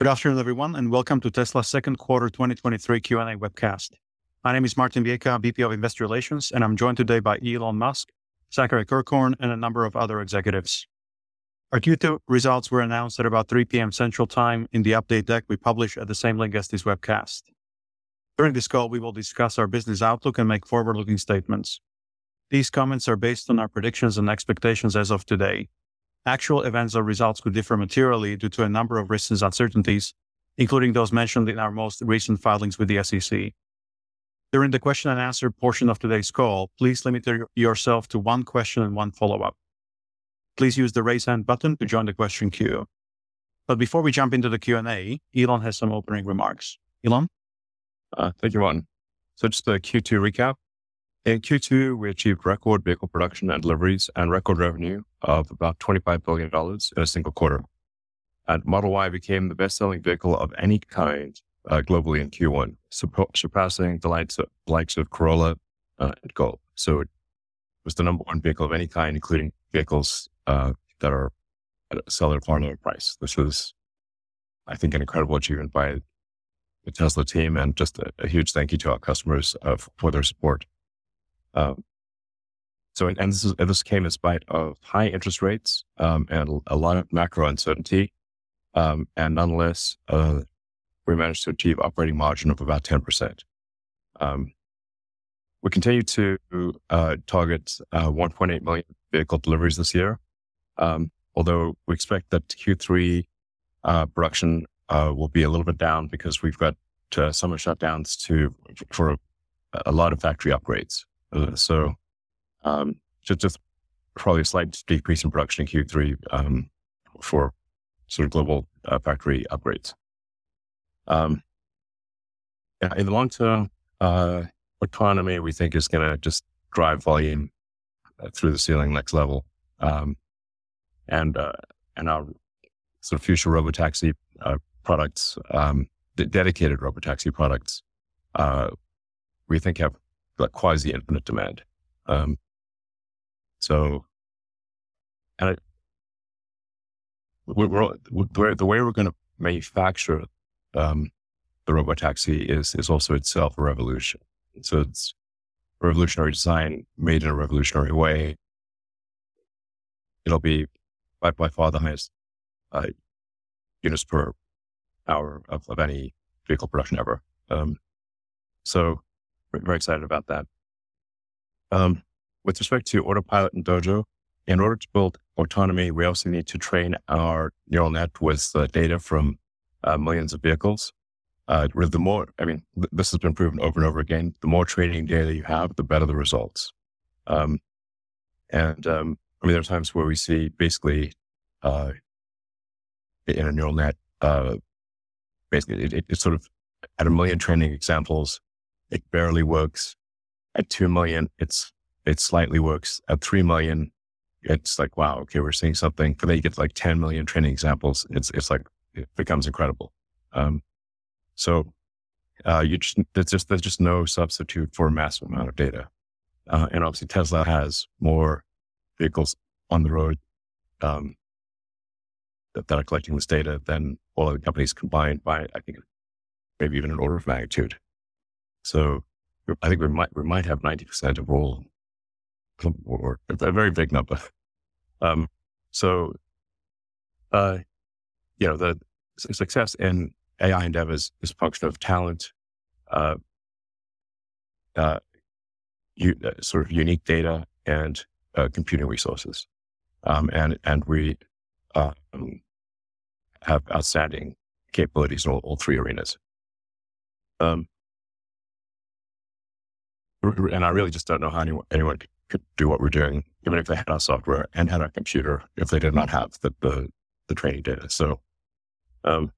Good afternoon, everyone, and welcome to Tesla's second quarter 2023 Q&A webcast. My name is Martin Viecha, VP of Investor Relations, and I'm joined today by Elon Musk, Zachary Kirkhorn, and a number of other executives. Our Q2 results were announced at about 3 p.m. Central Time in the update deck we published at the same link as this webcast. During this call, we will discuss our business outlook and make forward-looking statements. These comments are based on our predictions and expectations as of today, Actual events or results could differ materially due to a number of risks and uncertainties, including those mentioned in our most recent filings with the SEC. During the question and answer portion of today's call, please limit yourself to one question and one follow-up. Please use the raise hand button to join the question queue. But before we jump into the Q&A, Elon has some opening remarks. Elon? Uh, thank you, Ron. So just a Q2 recap. In Q2, we achieved record vehicle production and deliveries and record revenue of about $25 billion in a single quarter. And Model Y became the best selling vehicle of any kind uh, globally in Q1, surpassing the likes of, likes of Corolla uh, and Golf. So it was the number one vehicle of any kind, including vehicles uh, that are at a far lower price. This is, I think, an incredible achievement by the Tesla team and just a, a huge thank you to our customers uh, for their support. Um, so, and, and this, is, this came in spite of high interest rates um, and a lot of macro uncertainty. Um, and nonetheless, uh, we managed to achieve operating margin of about 10%. Um, we continue to uh, target uh, 1.8 million vehicle deliveries this year, um, although we expect that Q3 uh, production uh, will be a little bit down because we've got uh, summer shutdowns to for a, a lot of factory upgrades. Uh, so um, just, just probably a slight decrease in production in Q3 um, for sort of global uh, factory upgrades. Um, in the long term, uh, autonomy we think is going to just drive volume uh, through the ceiling next level, um, and uh, and our sort of future robotaxi uh, products, um, d- dedicated robotaxi products, uh, we think have like quasi infinite demand. Um, so, and I, we're, we're, the way we're going to manufacture um, the robotaxi is is also itself a revolution. So it's revolutionary design made in a revolutionary way. It'll be by, by far the highest uh, units per hour of, of any vehicle production ever. Um, so very excited about that. Um, with respect to Autopilot and Dojo, in order to build autonomy, we also need to train our neural net with uh, data from uh, millions of vehicles. Uh, the more, I mean, th- this has been proven over and over again. The more training data you have, the better the results. Um, and um, I mean, there are times where we see basically uh, in a neural net, uh, basically it, it, it's sort of at a million training examples, it barely works. At 2 million, it's, it slightly works. At 3 million, it's like, wow, okay, we're seeing something. But then you get like 10 million training examples. It's, it's like, it becomes incredible. Um, so, uh, you just, there's just, there's just no substitute for a massive amount of data. Uh, and obviously Tesla has more vehicles on the road, um, that, that are collecting this data than all of the companies combined by, I think, maybe even an order of magnitude. So I think we might we might have ninety percent of all, or a very big number. Um, so, uh, you know, the success in AI endeavors is a function of talent, uh, uh, you, uh, sort of unique data and uh, computing resources, um, and and we um, have outstanding capabilities in all, all three arenas. Um, and I really just don't know how anyone, anyone could do what we're doing, even if they had our software and had our computer, if they did not have the, the, the training data. So, um,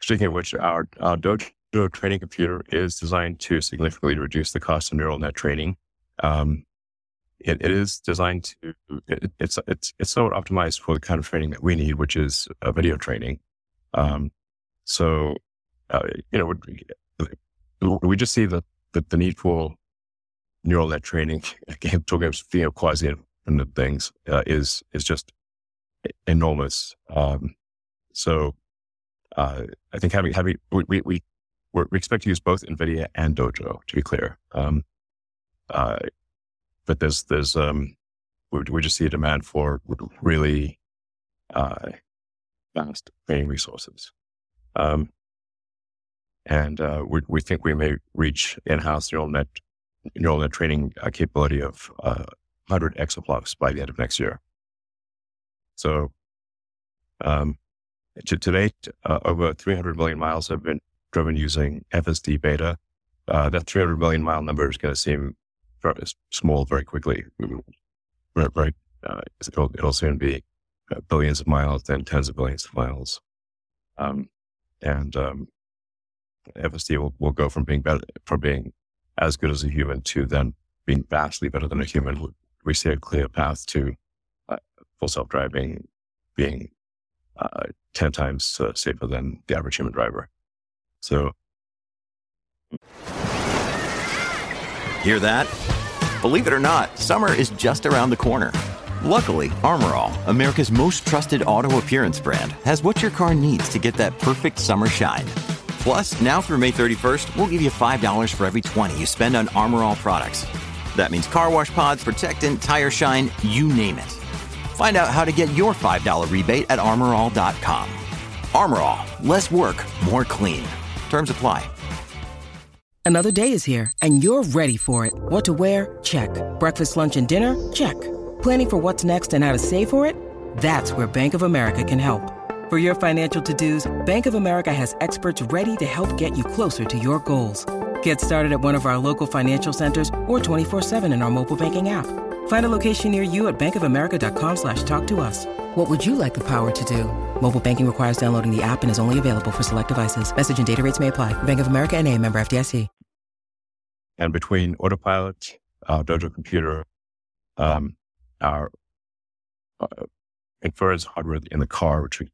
speaking of which, our, our Dojo training computer is designed to significantly reduce the cost of neural net training. Um, it, it is designed to, it, it's, it's, it's somewhat optimized for the kind of training that we need, which is a video training. Um, so, uh, you know, we, we just see the, the, the need for neural net training, again, talking about you know, quasi infinite things, uh, is, is just enormous. Um, so, uh, I think having having we we we, we expect to use both NVIDIA and Dojo to be clear. Um, uh, but there's there's um, we, we just see a demand for really uh, fast training resources. Um, and uh, we, we think we may reach in-house neural net neural net training uh, capability of uh, 100 exaflops by the end of next year. So, um, to, to date, uh, over 300 million miles have been driven using FSD beta. Uh, that 300 million mile number is going to seem very small very quickly. Very uh, it'll, it'll soon be uh, billions of miles, then tens of billions of miles. Um, and um, FSD will, will go from being better, from being as good as a human to then being vastly better than a human. We see a clear path to uh, full self driving being uh, 10 times uh, safer than the average human driver. So. Hear that? Believe it or not, summer is just around the corner. Luckily, Armor All, America's most trusted auto appearance brand, has what your car needs to get that perfect summer shine. Plus, now through May 31st, we'll give you $5 for every 20 you spend on Armor All products. That means car wash pods, protectant, tire shine, you name it. Find out how to get your $5 rebate at armorall.com. Armor All, less work, more clean. Terms apply. Another day is here, and you're ready for it. What to wear? Check. Breakfast, lunch, and dinner? Check. Planning for what's next and how to save for it? That's where Bank of America can help. For your financial to-dos, Bank of America has experts ready to help get you closer to your goals. Get started at one of our local financial centers or 24-7 in our mobile banking app. Find a location near you at bankofamerica.com slash talk to us. What would you like the power to do? Mobile banking requires downloading the app and is only available for select devices. Message and data rates may apply. Bank of America and a member FDIC. And between Autopilot, our Dojo computer, um, our uh, inference hardware in the car, which we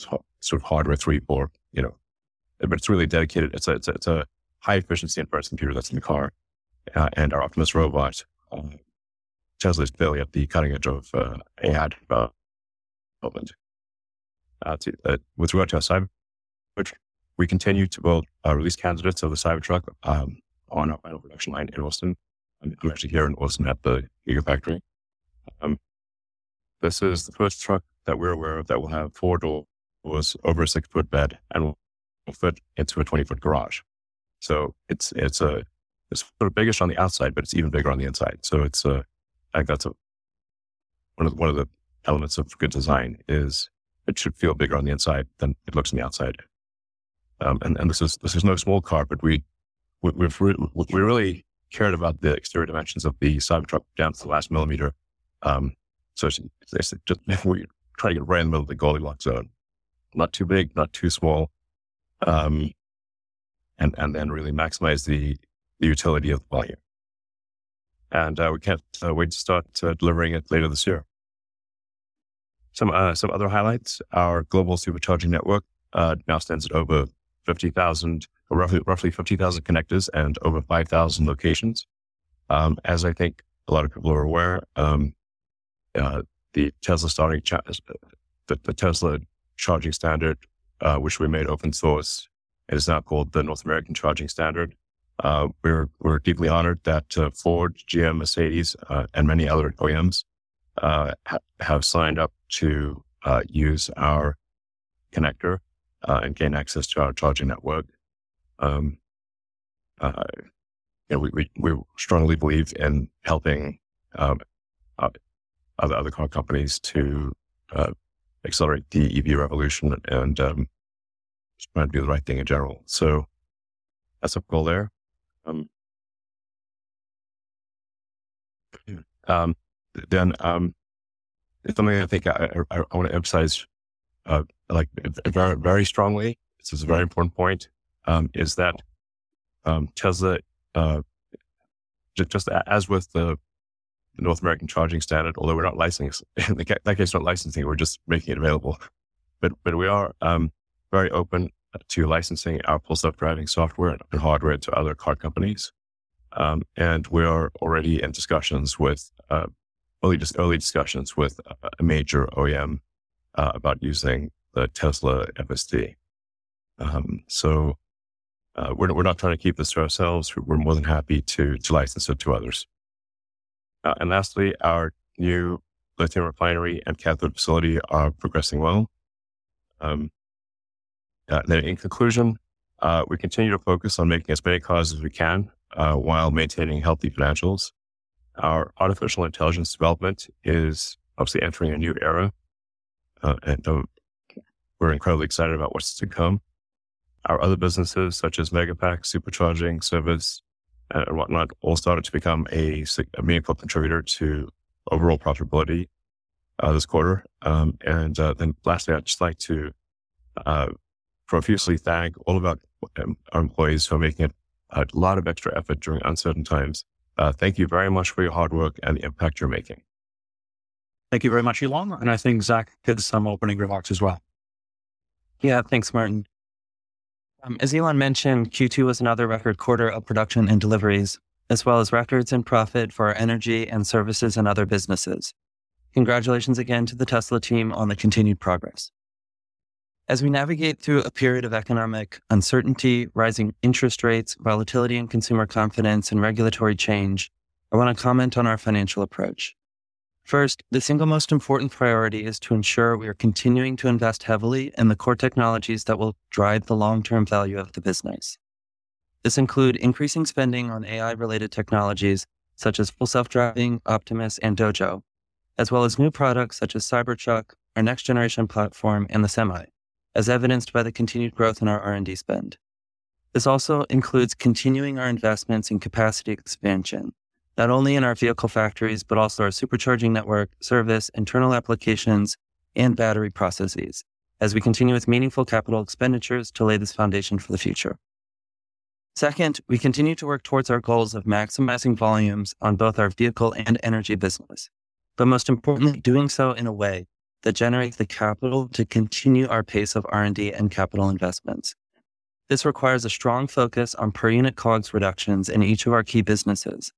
sort of hardware three, four, you know, but it's really dedicated. It's a, it's a, it's a high efficiency inference computer that's in the car. Uh, and our Optimus robot, uh, Tesla is clearly at the cutting edge of uh, AI development. Uh, to, uh, with regard to our cyber, which we continue to build uh, release candidates of the Cybertruck um, on our final production line in Austin. I'm, I'm, actually here in Austin at the Gigafactory. Um, this is the first truck that we're aware of that will have four doors over a six foot bed and will fit into a 20 foot garage. So it's, it's a, it's sort of biggish on the outside, but it's even bigger on the inside. So it's a, I think that's a, one of, the, one of the elements of good design is it should feel bigger on the inside than it looks on the outside. Um, and, and this is, this is no small car, but we, we, we've re- we really cared about the exterior dimensions of the Cybertruck down to the last millimeter. Um, so it's, it's just, we try to get right in the middle of the Goldilocks zone. Not too big, not too small. Um, and, and then really maximize the, the utility of the volume. And uh, we can't uh, wait to start uh, delivering it later this year. Some, uh, some other highlights. Our global supercharging network uh, now stands at over 50,000, roughly, roughly 50,000 connectors and over 5,000 locations. Um, as I think a lot of people are aware, um, uh, the Tesla starting, cha- the, the, Tesla charging standard, uh, which we made open source. It is now called the North American Charging Standard. Uh, we're, we're deeply honored that uh, Ford, GM, Mercedes, uh, and many other OEMs uh, ha- have signed up to uh, use our connector and gain access to our charging network. Um, you know, we, we, we strongly believe in helping um, other, other car companies to uh, accelerate the EV revolution and um, trying to do the right thing in general. So that's a goal there. Um, um, then um, something I think I, I, I want to emphasize, uh, like very very strongly. This is a very important point. Um, is that um, Tesla, uh, just as with the the North American charging standard, although we're not licensing, in that case, not licensing, we're just making it available. But, but we are um, very open to licensing our full self-driving software and hardware to other car companies. Um, and we are already in discussions with, uh, early, just early discussions with a major OEM uh, about using the Tesla FSD. Um, so uh, we're, we're not trying to keep this to ourselves. We're more than happy to, to license it to others. Uh, and lastly, our new lithium refinery and cathode facility are progressing well. Um, uh, then in conclusion, uh, we continue to focus on making as many cars as we can uh, while maintaining healthy financials. Our artificial intelligence development is obviously entering a new era, uh, and um, we're incredibly excited about what's to come. Our other businesses, such as Megapack, supercharging, service, and whatnot, all started to become a, a meaningful contributor to overall profitability uh, this quarter. Um, and uh, then lastly, I'd just like to uh, profusely thank all of our, um, our employees who are making it a lot of extra effort during uncertain times. Uh, thank you very much for your hard work and the impact you're making. Thank you very much, Elon. And I think Zach had some opening remarks as well. Yeah, thanks, Martin. Um, as Elon mentioned, Q2 was another record quarter of production and deliveries, as well as records in profit for our energy and services and other businesses. Congratulations again to the Tesla team on the continued progress. As we navigate through a period of economic uncertainty, rising interest rates, volatility in consumer confidence, and regulatory change, I want to comment on our financial approach. First, the single most important priority is to ensure we are continuing to invest heavily in the core technologies that will drive the long term value of the business. This include increasing spending on AI related technologies such as full self driving, Optimus, and Dojo, as well as new products such as Cybertruck, our next generation platform, and the Semi as evidenced by the continued growth in our R&D spend. This also includes continuing our investments in capacity expansion, not only in our vehicle factories, but also our supercharging network, service, internal applications, and battery processes, as we continue with meaningful capital expenditures to lay this foundation for the future. Second, we continue to work towards our goals of maximizing volumes on both our vehicle and energy business, but most importantly, doing so in a way that generates the capital to continue our pace of R&D and capital investments. This requires a strong focus on per unit COGS reductions in each of our key businesses,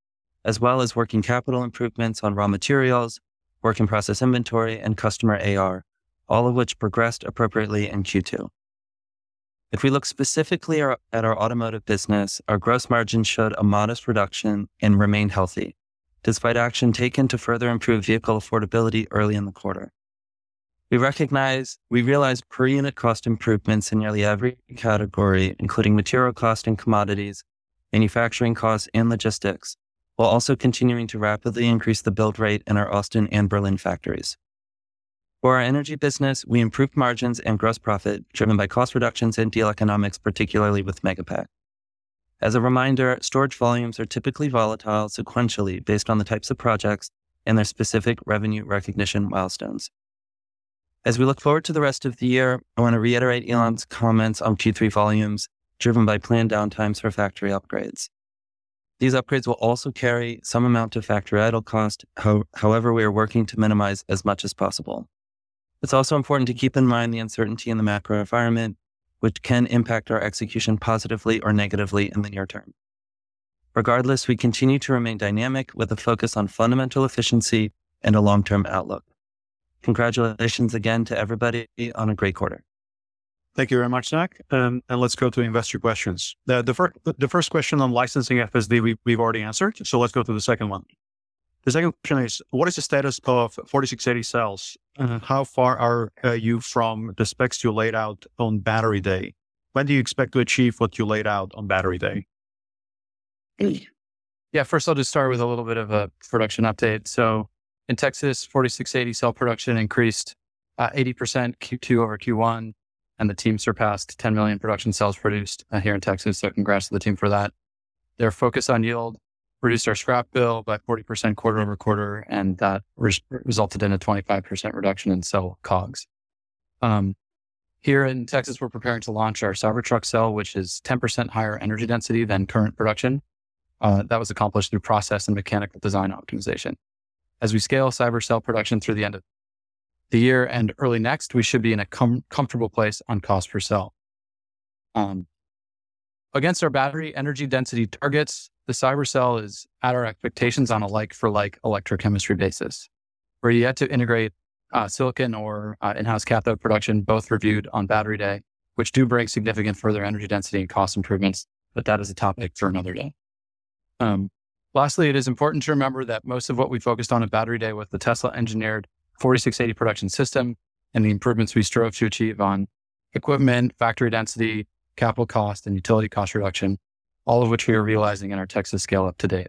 as well as working capital improvements on raw materials, work in process inventory, and customer AR, all of which progressed appropriately in Q2. If we look specifically at our automotive business, our gross margin showed a modest reduction and remained healthy, despite action taken to further improve vehicle affordability early in the quarter. We recognize, we realized per unit cost improvements in nearly every category, including material cost and commodities, manufacturing costs, and logistics, while also continuing to rapidly increase the build rate in our Austin and Berlin factories. For our energy business, we improved margins and gross profit driven by cost reductions and deal economics, particularly with Megapack. As a reminder, storage volumes are typically volatile sequentially based on the types of projects and their specific revenue recognition milestones. As we look forward to the rest of the year, I want to reiterate Elon's comments on Q3 volumes driven by planned downtimes for factory upgrades. These upgrades will also carry some amount of factory idle cost. however, we are working to minimize as much as possible. It's also important to keep in mind the uncertainty in the macro environment, which can impact our execution positively or negatively in the near term. Regardless, we continue to remain dynamic with a focus on fundamental efficiency and a long term outlook. Congratulations again to everybody on a great quarter. Thank you very much, Zach. Um, and let's go to investor questions. The, the, fir- the first question on licensing FSD, we, we've already answered. So let's go to the second one. The second question is What is the status of 4680 cells? Uh, how far are uh, you from the specs you laid out on battery day? When do you expect to achieve what you laid out on battery day? Yeah, first I'll just start with a little bit of a production update. So in Texas, 4680 cell production increased uh, 80% Q2 over Q1, and the team surpassed 10 million production cells produced uh, here in Texas. So congrats to the team for that. Their focus on yield reduced our scrap bill by 40% quarter over quarter, and that res- resulted in a 25% reduction in cell COGS. Um, here in Texas, we're preparing to launch our Cybertruck cell, which is 10% higher energy density than current production. Uh, that was accomplished through process and mechanical design optimization. As we scale cyber cell production through the end of the year and early next, we should be in a com- comfortable place on cost per cell. Um, against our battery energy density targets, the cyber cell is at our expectations on a like for like electrochemistry basis. We're yet to integrate uh, silicon or uh, in-house cathode production, both reviewed on Battery Day, which do bring significant further energy density and cost improvements. But that is a topic for another day. Um, lastly, it is important to remember that most of what we focused on at Battery Day was the Tesla engineered 4680 production system and the improvements we strove to achieve on equipment, factory density, capital cost, and utility cost reduction, all of which we are realizing in our Texas scale up to date.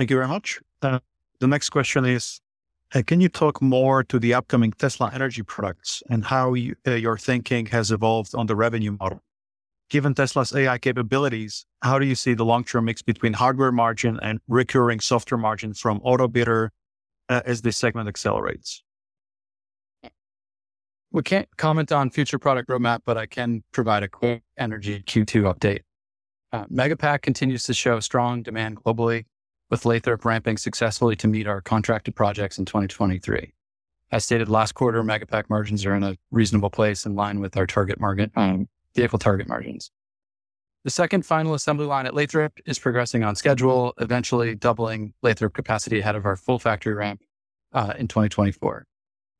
Thank you very much. Uh, the next question is uh, Can you talk more to the upcoming Tesla energy products and how you, uh, your thinking has evolved on the revenue model? Given Tesla's AI capabilities, how do you see the long term mix between hardware margin and recurring software margin from Autobidder uh, as this segment accelerates? We can't comment on future product roadmap, but I can provide a quick energy Q2 update. Uh, Megapack continues to show strong demand globally with Lathrop ramping successfully to meet our contracted projects in 2023. As stated last quarter, Megapack margins are in a reasonable place in line with our target market, um, vehicle target margins. The second final assembly line at Lathrop is progressing on schedule, eventually doubling Lathrop capacity ahead of our full factory ramp uh, in 2024.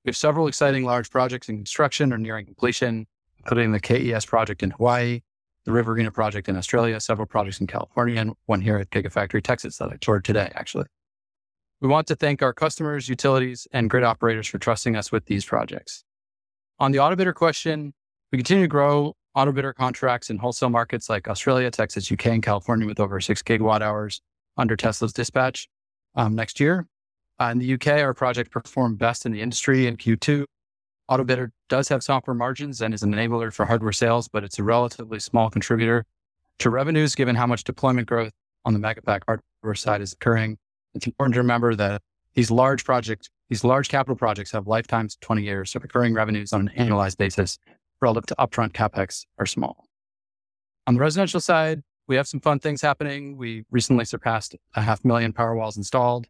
We have several exciting large projects in construction or nearing completion, including the KES project in Hawaii, the Riverina project in Australia, several projects in California, and one here at Gigafactory Texas that I toured today, actually. We want to thank our customers, utilities, and grid operators for trusting us with these projects. On the Autobidder question, we continue to grow Autobidder contracts in wholesale markets like Australia, Texas, UK, and California with over six gigawatt hours under Tesla's dispatch um, next year. Uh, in the UK, our project performed best in the industry in Q2, Autobidder does have software margins and is an enabler for hardware sales, but it's a relatively small contributor to revenues given how much deployment growth on the Megapack hardware side is occurring. It's important to remember that these large projects, these large capital projects have lifetimes 20 years, so recurring revenues on an annualized basis relative to upfront capex are small. On the residential side, we have some fun things happening. We recently surpassed a half million Powerwalls installed.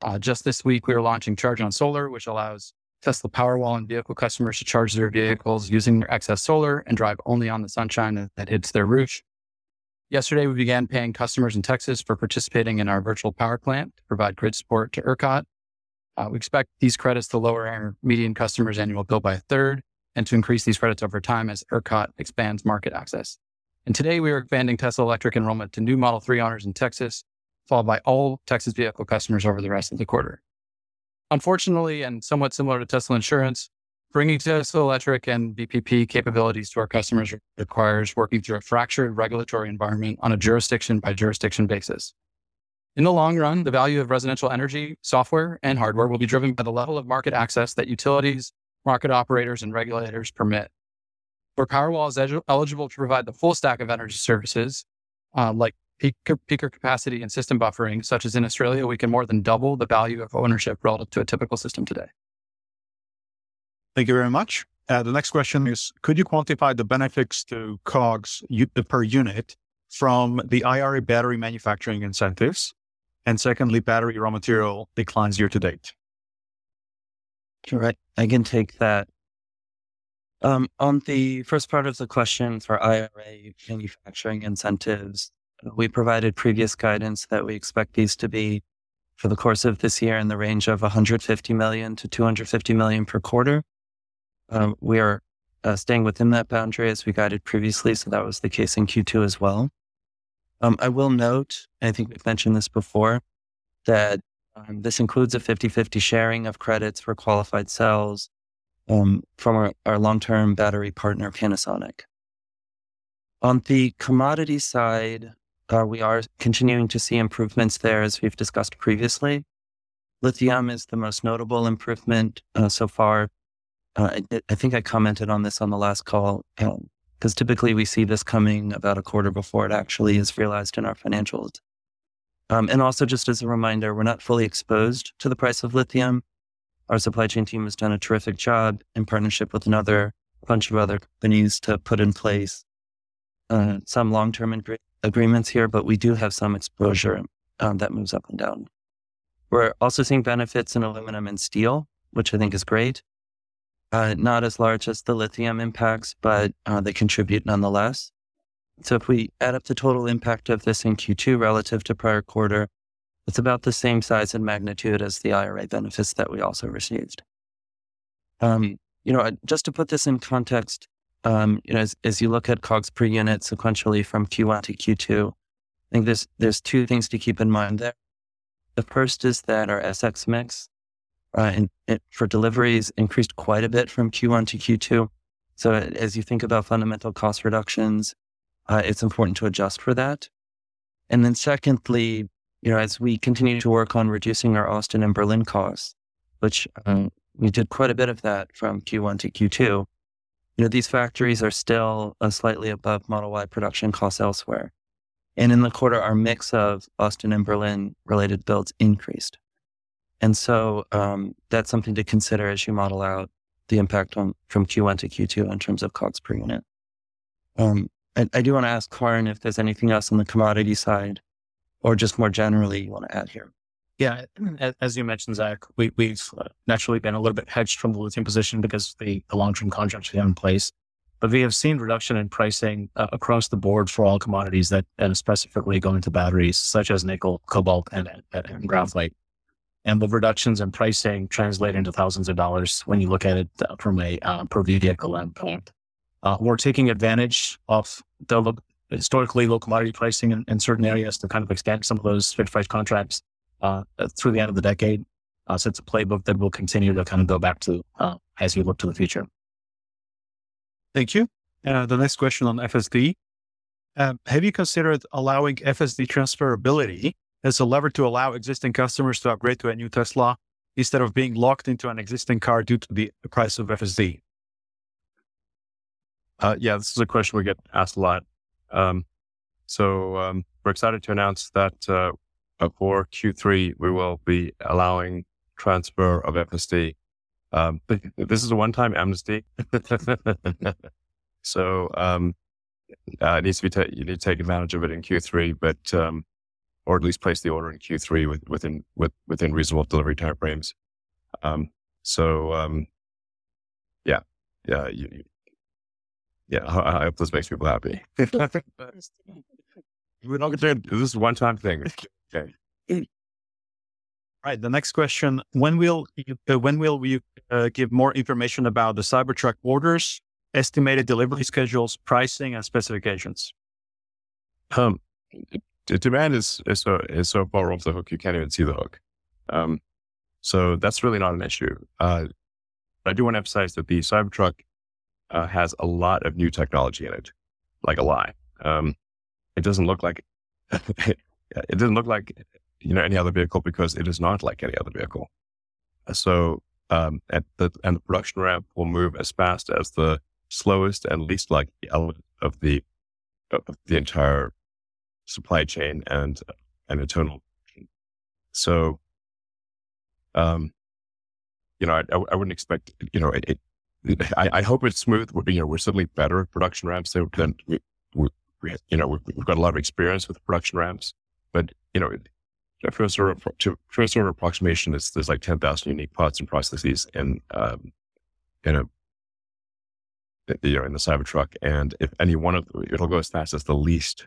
Uh, just this week, we are launching Charge on Solar, which allows Tesla Powerwall and vehicle customers to charge their vehicles using their excess solar and drive only on the sunshine that hits their roof. Yesterday, we began paying customers in Texas for participating in our virtual power plant to provide grid support to ERCOT. Uh, we expect these credits to lower our median customers' annual bill by a third and to increase these credits over time as ERCOT expands market access. And today, we are expanding Tesla Electric enrollment to new Model 3 owners in Texas, followed by all Texas vehicle customers over the rest of the quarter. Unfortunately, and somewhat similar to Tesla Insurance, bringing Tesla Electric and VPP capabilities to our customers requires working through a fractured regulatory environment on a jurisdiction by jurisdiction basis. In the long run, the value of residential energy, software, and hardware will be driven by the level of market access that utilities, market operators, and regulators permit. Where Powerwall is eligible to provide the full stack of energy services, uh, like peaker, peaker capacity and system buffering, such as in Australia, we can more than double the value of ownership relative to a typical system today. Thank you very much. Uh, the next question is Could you quantify the benefits to COGS per unit from the IRA battery manufacturing incentives? And secondly, battery raw material declines year to date. Sure, I can take that. Um, on the first part of the question for IRA manufacturing incentives, we provided previous guidance that we expect these to be for the course of this year in the range of 150 million to 250 million per quarter. Um, we are uh, staying within that boundary as we guided previously, so that was the case in Q2 as well. Um, I will note, I think we've mentioned this before, that Um, this includes a 50 50 sharing of credits for qualified cells um, from our, our long term battery partner, Panasonic. On the commodity side, uh, we are continuing to see improvements there as we've discussed previously. Lithium is the most notable improvement uh, so far. Uh, I, I, think I commented on this on the last call because um, typically we see this coming about a quarter before it actually is realized in our financials. Um, and also, just as a reminder, we're not fully exposed to the price of lithium. Our supply chain team has done a terrific job in partnership with another bunch of other companies to put in place uh, some long term agreements here, but we do have some exposure um, that moves up and down. We're also seeing benefits in aluminum and steel, which I think is great. Uh, not as large as the lithium impacts, but uh, they contribute nonetheless. So if we add up the total impact of this in Q2 relative to prior quarter, it's about the same size and magnitude as the IRA benefits that we also received. Um, you know, just to put this in context, um, you know, as, as you look at COGS per unit sequentially from Q1 to Q2, I think there's there's two things to keep in mind there. The first is that our SX mix uh, it, for deliveries increased quite a bit from Q1 to Q2. So as you think about fundamental cost reductions, uh, it's important to adjust for that. And then secondly, you know, as we continue to work on reducing our Austin and Berlin costs, which um, we did quite a bit of that from Q1 to Q2, you know, these factories are still uh, slightly above Model Y production costs elsewhere. And in the quarter, our mix of Austin and Berlin related builds increased. And so um, that's something to consider as you model out the impact on from Q1 to Q2 in terms of COGS per unit. Um, I, I do want to ask Karan if there's anything else on the commodity side or just more generally you want to add here. Yeah, as you mentioned, Zach, we, we've uh, naturally been a little bit hedged from the lithium position because the, the long term contracts we have in place. But we have seen reduction in pricing uh, across the board for all commodities that and specifically going to batteries, such as nickel, cobalt, and, and, and graphite. And the reductions in pricing translate into thousands of dollars when you look at it uh, from a uh, per vehicle endpoint. Uh, we're taking advantage of the historically low commodity pricing in, in, certain areas to kind of extend some of those fixed price contracts uh, through the end of the decade. Uh, so it's a playbook that we'll continue to kind of go back to uh, as we look to the future. Thank you. Uh, the next question on FSD. Um, have you considered allowing FSD transferability as a lever to allow existing customers to upgrade to a new Tesla instead of being locked into an existing car due to the price of FSD? Uh, yeah, this is a question we get asked a lot. Um, so um, we're excited to announce that uh, for Q3 we will be allowing transfer of FSD. Um, this is a one-time amnesty, so um, uh, it needs to be ta- you need to take advantage of it in Q3, but um, or at least place the order in Q3 with, within with, within reasonable delivery time frames. Um, so um, yeah, yeah, you, yeah, I, I hope this makes people happy. We're not going to. This is one time thing. Okay. Right. The next question: When will you, uh, when will we uh, give more information about the Cybertruck orders, estimated delivery schedules, pricing, and specifications? Um, the demand is is so is so far off the hook you can't even see the hook. Um, so that's really not an issue. Uh, I do want to emphasize that the Cybertruck uh, has a lot of new technology in it, like a lie. Um, it doesn't look like it doesn't look like you know any other vehicle because it is not like any other vehicle. So um, and the and the production ramp will move as fast as the slowest and least likely element of the of the entire supply chain and and internal. So, um, you know, I, I wouldn't expect you know it, it I, I, hope it's smooth. You know, we're certainly better at production ramps than we, we, you know, we've, got a lot of experience with production ramps, but you know, first order to first order approximation there's like 10,000 unique parts and processes in, um, in a, you know, in the Cybertruck. And if any one of them, it'll go as fast as the least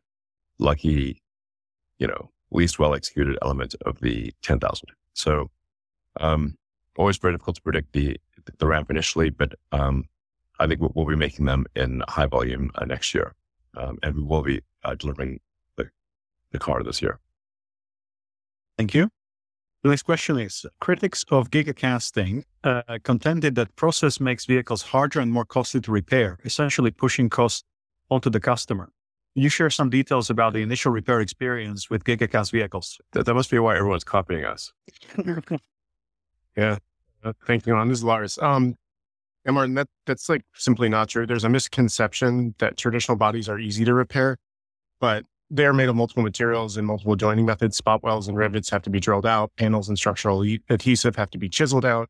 lucky, you know, least well executed element of the 10,000. So, um, always very difficult to predict the the ramp initially, but um, I think we'll, we'll, be making them in high volume uh, next year, um, and we will be uh, delivering the, the car this year. Thank you. The next question is critics of gigacasting uh, contended that process makes vehicles harder and more costly to repair, essentially pushing costs onto the customer. Can you share some details about the initial repair experience with gigacast vehicles? That, that must be why everyone's copying us. yeah. Uh, thank you, This is Lars. Um, and Martin, that, that's like simply not true. There's a misconception that traditional bodies are easy to repair, but they're made of multiple materials and multiple joining methods. Spot welds and rivets have to be drilled out. Panels and structural adhesive have to be chiseled out.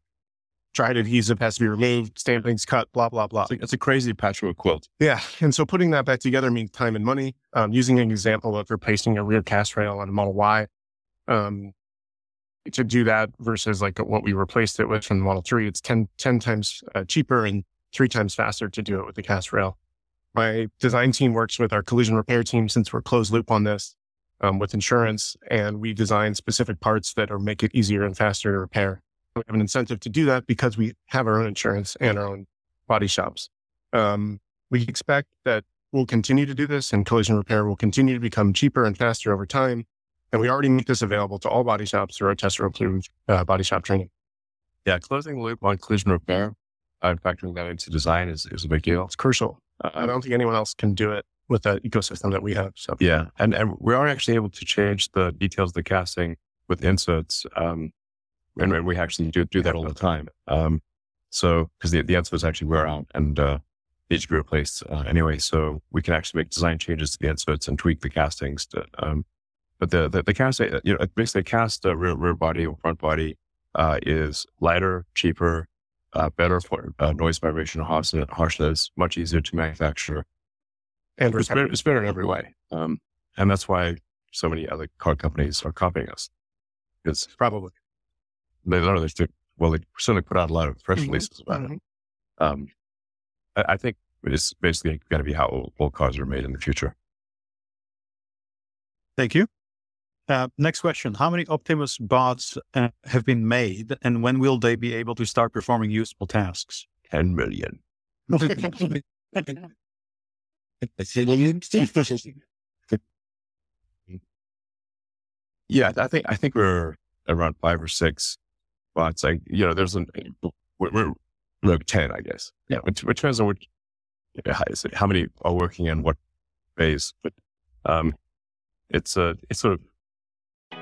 Dried adhesive has to be removed. Stampings cut. Blah blah blah. It's, like, it's a crazy patchwork quilt. Yeah, and so putting that back together means time and money. Um, using an example of replacing a rear cast rail on a Model Y, um, to do that versus like what we replaced it with from the Model 3, it's 10, 10 times uh, cheaper and three times faster to do it with the cast rail. My design team works with our collision repair team since we're closed loop on this um, with insurance, and we design specific parts that are make it easier and faster to repair. We have an incentive to do that because we have our own insurance and our own body shops. Um, we expect that we'll continue to do this, and collision repair will continue to become cheaper and faster over time. And we already make this available to all body shops through our Tesla approved uh, body shop training. Yeah, closing the loop on collision repair and factoring that into design is, is a big deal. It's crucial. Uh, I don't think anyone else can do it with the ecosystem that we have. So yeah, and and we are actually able to change the details of the casting with inserts, um, and, and we actually do do that all the time. Um, so because the the inserts actually wear out and uh, need to be replaced uh, anyway, so we can actually make design changes to the inserts and tweak the castings. To, um, but the the, the cast, uh, you know, basically cast uh, rear rear body or front body uh, is lighter, cheaper, uh, better for uh, noise vibration and harshness, much easier to manufacture. And it's better, it's better in every way. Um, and that's why so many other car companies are copying us. It's probably they don't know well, they certainly put out a lot of press mm-hmm. releases about mm-hmm. it. Um, I, I, think it's basically going to be how all, all cars are made in the future. Thank you. Uh, next question. How many Optimus bots uh, have been made and when will they be able to start performing useful tasks? 10 million. yeah, I think, I think we're around five or six bots. Like, you know, there's an, we're, we're like 10, I guess. Yeah. Which, which depends on which, how many are working in what phase, but, um, it's a, it's sort of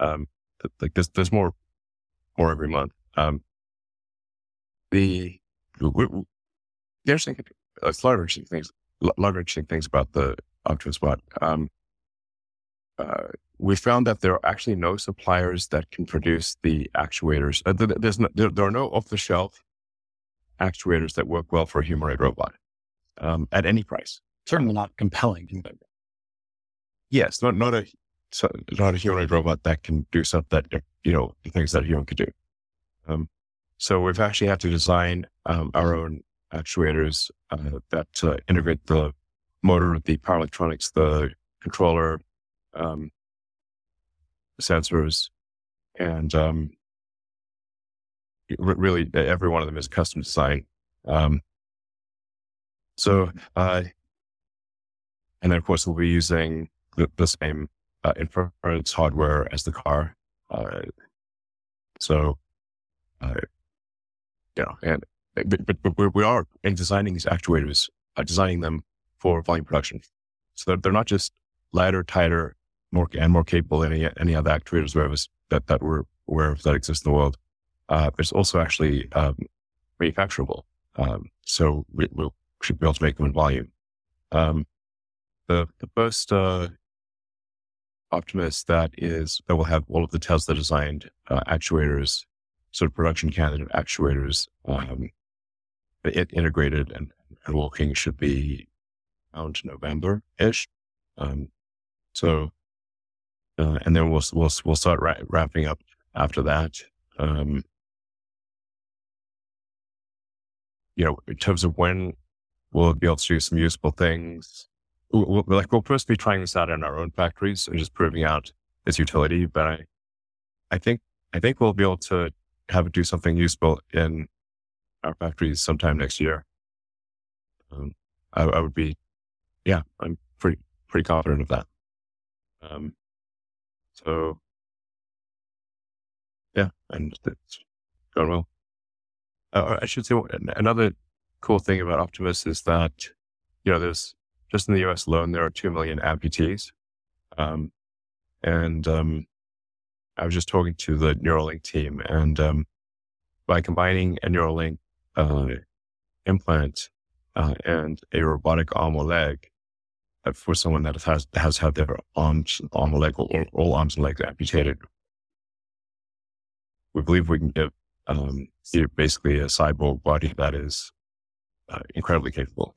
Um, like there's, there's more, more every month. Um, the, we, we, there's a lot of interesting things, a lot of interesting things about the Optimus bot. Um, uh, we found that there are actually no suppliers that can produce the actuators. Uh, there's no, there, there, are no off the shelf actuators that work well for a humanoid robot um, at any price. Certainly not compelling. Yes, not, not a so not a humanoid robot that can do stuff that you know the things that a human could do. Um, so we've actually had to design um, our own actuators uh, that uh, integrate the motor, the power electronics, the controller, um, sensors, and um, really every one of them is custom design. Um, so, uh, and then of course we'll be using the, the same uh, inference hardware as the car. Uh, so, uh, you know, and but, but, but we are in designing these actuators, uh, designing them for volume production. So they're, they're not just lighter, tighter, more and more capable than any any other actuators that that we're aware of that exist in the world. Uh, it's also actually um, manufacturable. Um, so we, we should be able to make them in volume. Um, the the first uh, Optimus that is that will have all of the Tesla designed uh, actuators, sort of production candidate actuators, um, it integrated and, and working should be around November ish. Um, so uh, and then we'll we'll we'll start ra- wrapping up after that. Um, you know, in terms of when we'll be able to do some useful things, we'll, like we'll first be trying this out in our own factories and just proving out its utility. But I, I think I think we'll be able to have it do something useful in our factories sometime next year. Um, I, I, would be, yeah, I'm pretty pretty confident of that. Um, so yeah, and it's going well. Uh, I should say another cool thing about Optimus is that you know there's just in the U.S. alone there are two million amputees, um, and um, I was just talking to the Neuralink team, and um, by combining a Neuralink uh, implant uh, and a robotic arm or leg uh, for someone that has has had their arms, arm or leg, or all arms and legs amputated, we believe we can give um, basically a cyborg body that is uh, incredibly capable.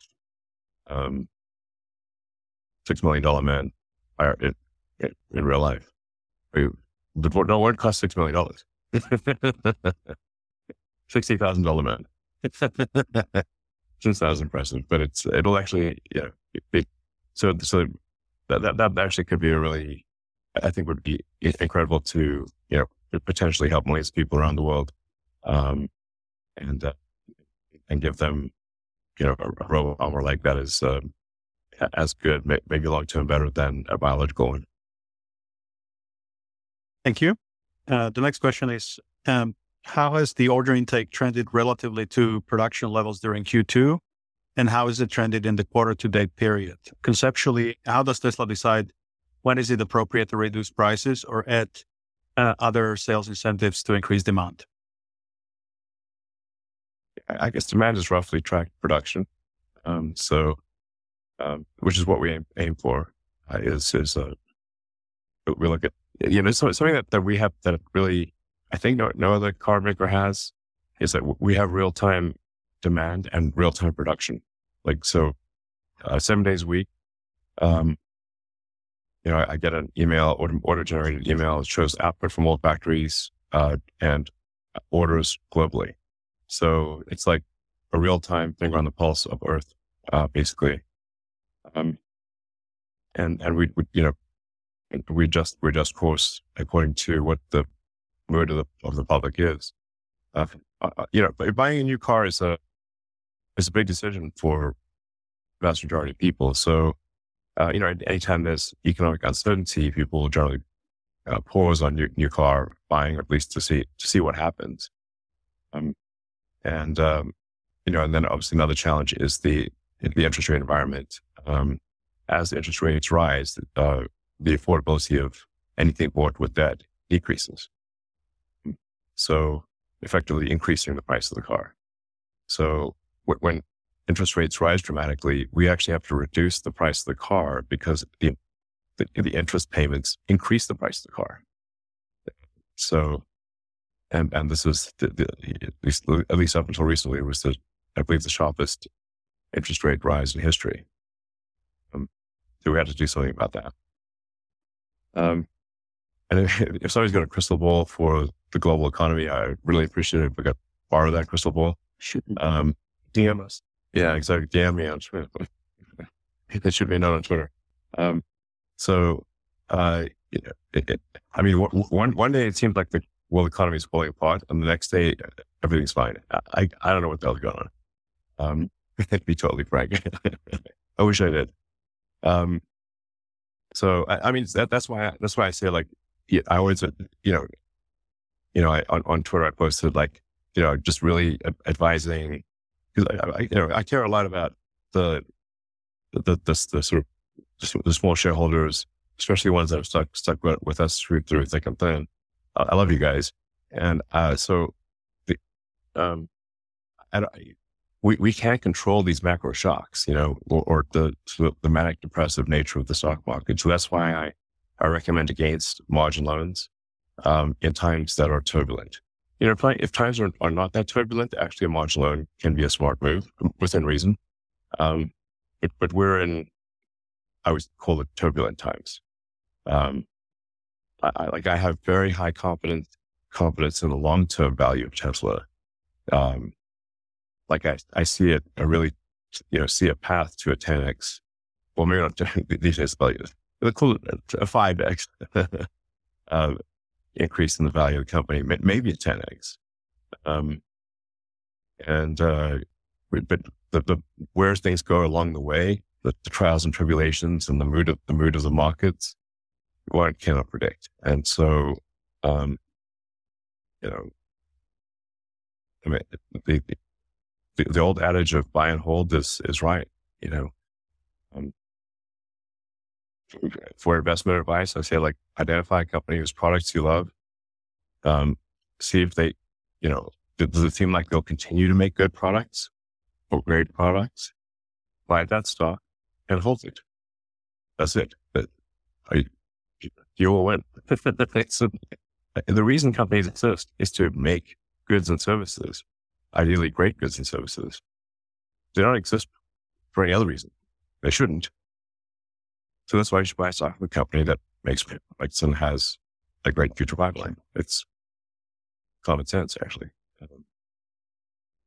Um, Six million dollar man in, in, in real life. But no one cost six million dollars. Sixty thousand dollar man. Just sounds impressive, but it's it'll actually yeah. It, so so that, that that actually could be a really I think would be incredible to you know potentially help millions of people around the world, um, and uh, and give them you know a, a robot armor like that is uh, as good, maybe long term better than a biological one. Thank you. Uh, the next question is um, How has the order intake trended relatively to production levels during Q2? And how is it trended in the quarter to date period? Conceptually, how does Tesla decide when is it appropriate to reduce prices or add uh, other sales incentives to increase demand? I guess demand is roughly tracked production. Um, so, um, which is what we aim, aim for, uh, is, is uh, we look at you know, so, something that, that we have that really, I think no, no other car maker has is that we have real time demand and real time production. Like, so uh, seven days a week, um, you know, I, I get an email, auto, generated email. It shows output from all factories, uh, and orders globally. So it's like a real time finger on the pulse of Earth, uh, basically. Um, and, and we, you know, we just we just course according to what the mood of the of the public is. Uh, uh, uh you know, buying a new car is a is a big decision for the vast majority of people. So, uh, you know, anytime there's economic uncertainty, people generally uh, pause on new, new car buying, at least to see to see what happens. Um, and um, you know, and then obviously another challenge is the the interest rate environment. Um, as the interest rates rise, uh, the affordability of anything bought with debt decreases. So effectively increasing the price of the car. So when interest rates rise dramatically, we actually have to reduce the price of the car because the, the, the interest payments increase the price of the car. So, and, and this was the, the, at least, at least up until recently was the, I believe the sharpest interest rate rise in history. So we had to do something about that. Um, and if, if somebody's got a crystal ball for the global economy, I really appreciate it if we got borrow that crystal ball. Um, DM us. Yeah, exactly. DM me on Twitter. it should be known on Twitter. Um, so, uh, you it, it, I mean, one, one day it seems like the world economy is falling apart and the next day everything's fine. I, I don't know what the hell's going on. Um, to be totally frank. I wish I did. Um, so I, I mean that, that's why I, that's why I say like I always uh, you know you know I, on on Twitter I posted like you know just really advising because I, I, you know I care a lot about the the the, the, sort of the small shareholders, especially ones that have stuck stuck with us through through thick and thin. I love you guys, and uh, so the um, I, we, we can't control these macro shocks, you know, or, or the, the manic depressive nature of the stock market. So that's why I, I recommend against margin loans um, in times that are turbulent. You know, if, if times are, are not that turbulent, actually a margin loan can be a smart move within reason. Um, but, but we're in, I would call it turbulent times. Um, I, I like I have very high confidence confidence in the long term value of Tesla. Um, like I, I see it, I really, you know, see a path to a 10x. Well, maybe not these days, but a 5x uh, increase in the value of the company, maybe a 10x. Um, and, uh, but the, the, where things go along the way, the, the, trials and tribulations and the mood of the mood of the markets, one cannot predict. And so, um, you know, I mean, the, the, the, old adage of buy and hold is, is right. You know, um, for investment advice, I say like identify a company whose products you love. Um, see if they, you know, does it seem like they'll continue to make good products or great products? Buy that stock and hold it. That's it. But you will win. the reason companies exist is to make goods and services, ideally great goods and services. They don't exist for any other reason. They shouldn't. So that's why you should buy a stock of a company that makes products and has a great future pipeline. It's common sense, actually. Um,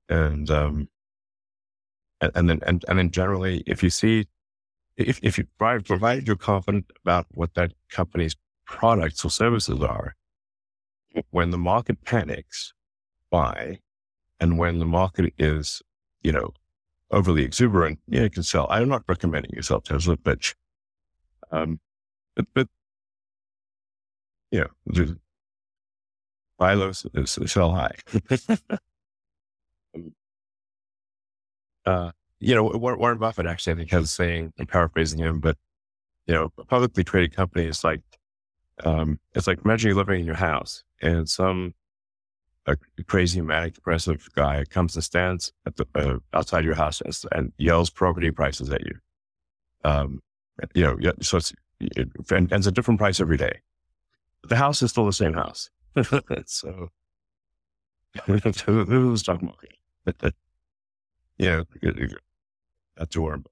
and, um, and, and then, and, and then generally, if you see, if, if you provide, you're confident about what that company's products or services are, when the market panics, buy. And when the market is, you know, overly exuberant, yeah, you can sell. I'm not recommending you sell Tesla, but, um, but, but you know, buy low, sell high. Um, uh, you know, Warren Buffett actually, I think, has a saying, I'm paraphrasing him, but, you know, publicly traded companies like, um, it's like imagine you're living in your house and some a crazy manic depressive guy comes and stands at the uh, outside your house and, and, yells property prices at you. Um, you know, so it's it, and, and it's a different price every day. The house is still the same house. so who's talking about? yeah, that's warm.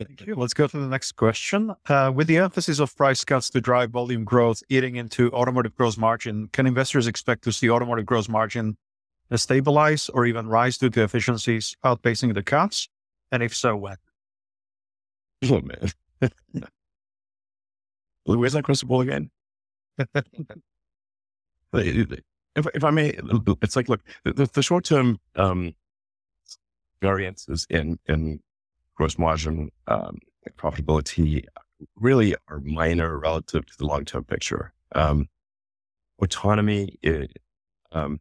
Thank you. Let's go to the next question. Uh, with the emphasis of price cuts to drive volume growth eating into automotive gross margin, can investors expect to see automotive gross margin stabilize or even rise due to efficiencies outpacing the cuts? And if so, when? Oh, man. Where's that crystal ball again? if, if I may, it's like, look, the, the short term um, variances in, in gross margin um, profitability really are minor relative to the long term picture. Um, autonomy it, um,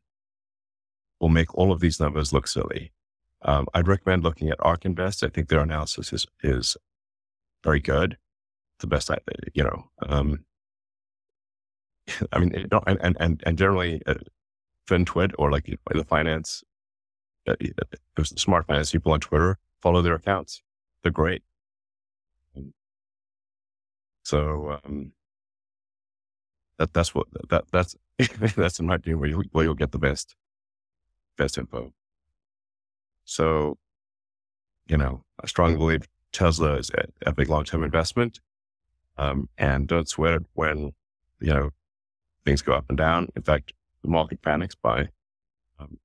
will make all of these numbers look silly. Um, I'd recommend looking at ARK Invest. I think their analysis is is very good. The best I, you know. Um, I mean, and and and generally, uh, FinTwit or like the finance, uh, uh smart finance people on Twitter follow their accounts they're great. So um, that that's what that that's that's my view where you where you'll get the best best info. So, you know, I strongly believe Tesla is a, a big long term investment, um, and don't sweat it when you know things go up and down. In fact, the market panics by um,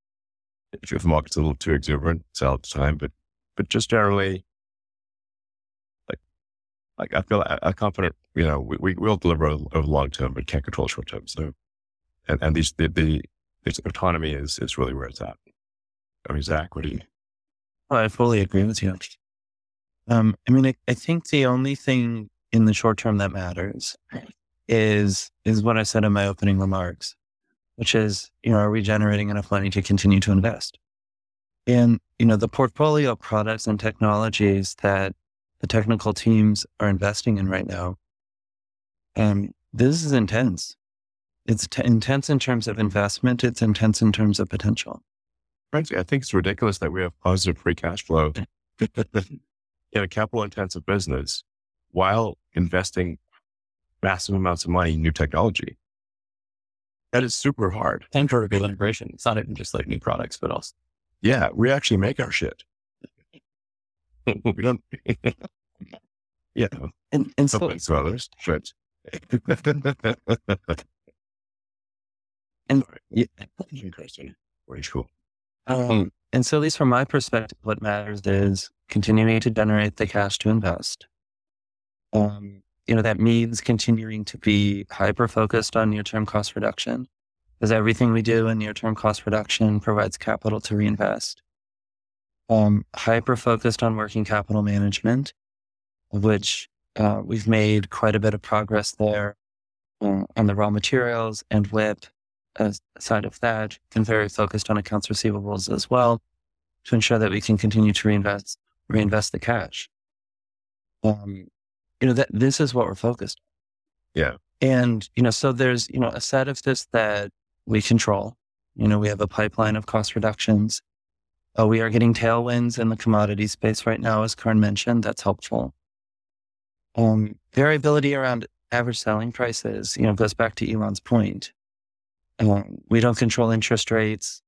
if the market's a little too exuberant, sell at the time. But but just generally, like I feel I, am confident, you know, we, we will deliver over long term, but can't control short term. So, and, and these, the, the, autonomy is, is really where it's at. I mean, Zach, what do you? Well, I fully agree with you. Um, I mean, I, I think the only thing in the short term that matters is, is what I said in my opening remarks, which is, you know, are we generating enough money to continue to invest? And, you know, the portfolio of products and technologies that the technical teams are investing in right now. And this is intense. It's t- intense in terms of investment. It's intense in terms of potential. Frankly, I think it's ridiculous that we have positive free cash flow in a capital intensive business while investing massive amounts of money in new technology. That is super hard. And vertical integration. It's not even just like new products, but also. Yeah, we actually make our shit. We don't, yeah, and, and so, so others, but And yeah, Interesting. Very cool. um, and so at least from my perspective, what matters is continuing to generate the cash to invest. Um, you know, that means continuing to be hyper focused on near term cost reduction because everything we do in near term cost reduction provides capital to reinvest. Um, hyper focused on working capital management, which uh, we've made quite a bit of progress there uh, on the raw materials and WIP side of that, been very focused on accounts receivables as well to ensure that we can continue to reinvest reinvest the cash. Um, you know that this is what we're focused. On. Yeah, and you know, so there's you know a set of this that we control. You know, we have a pipeline of cost reductions. Uh, we are getting tailwinds in the commodity space right now, as Karn mentioned. That's helpful. Um, variability around average selling prices, you know, goes back to Elon's point. Um, we don't control interest rates.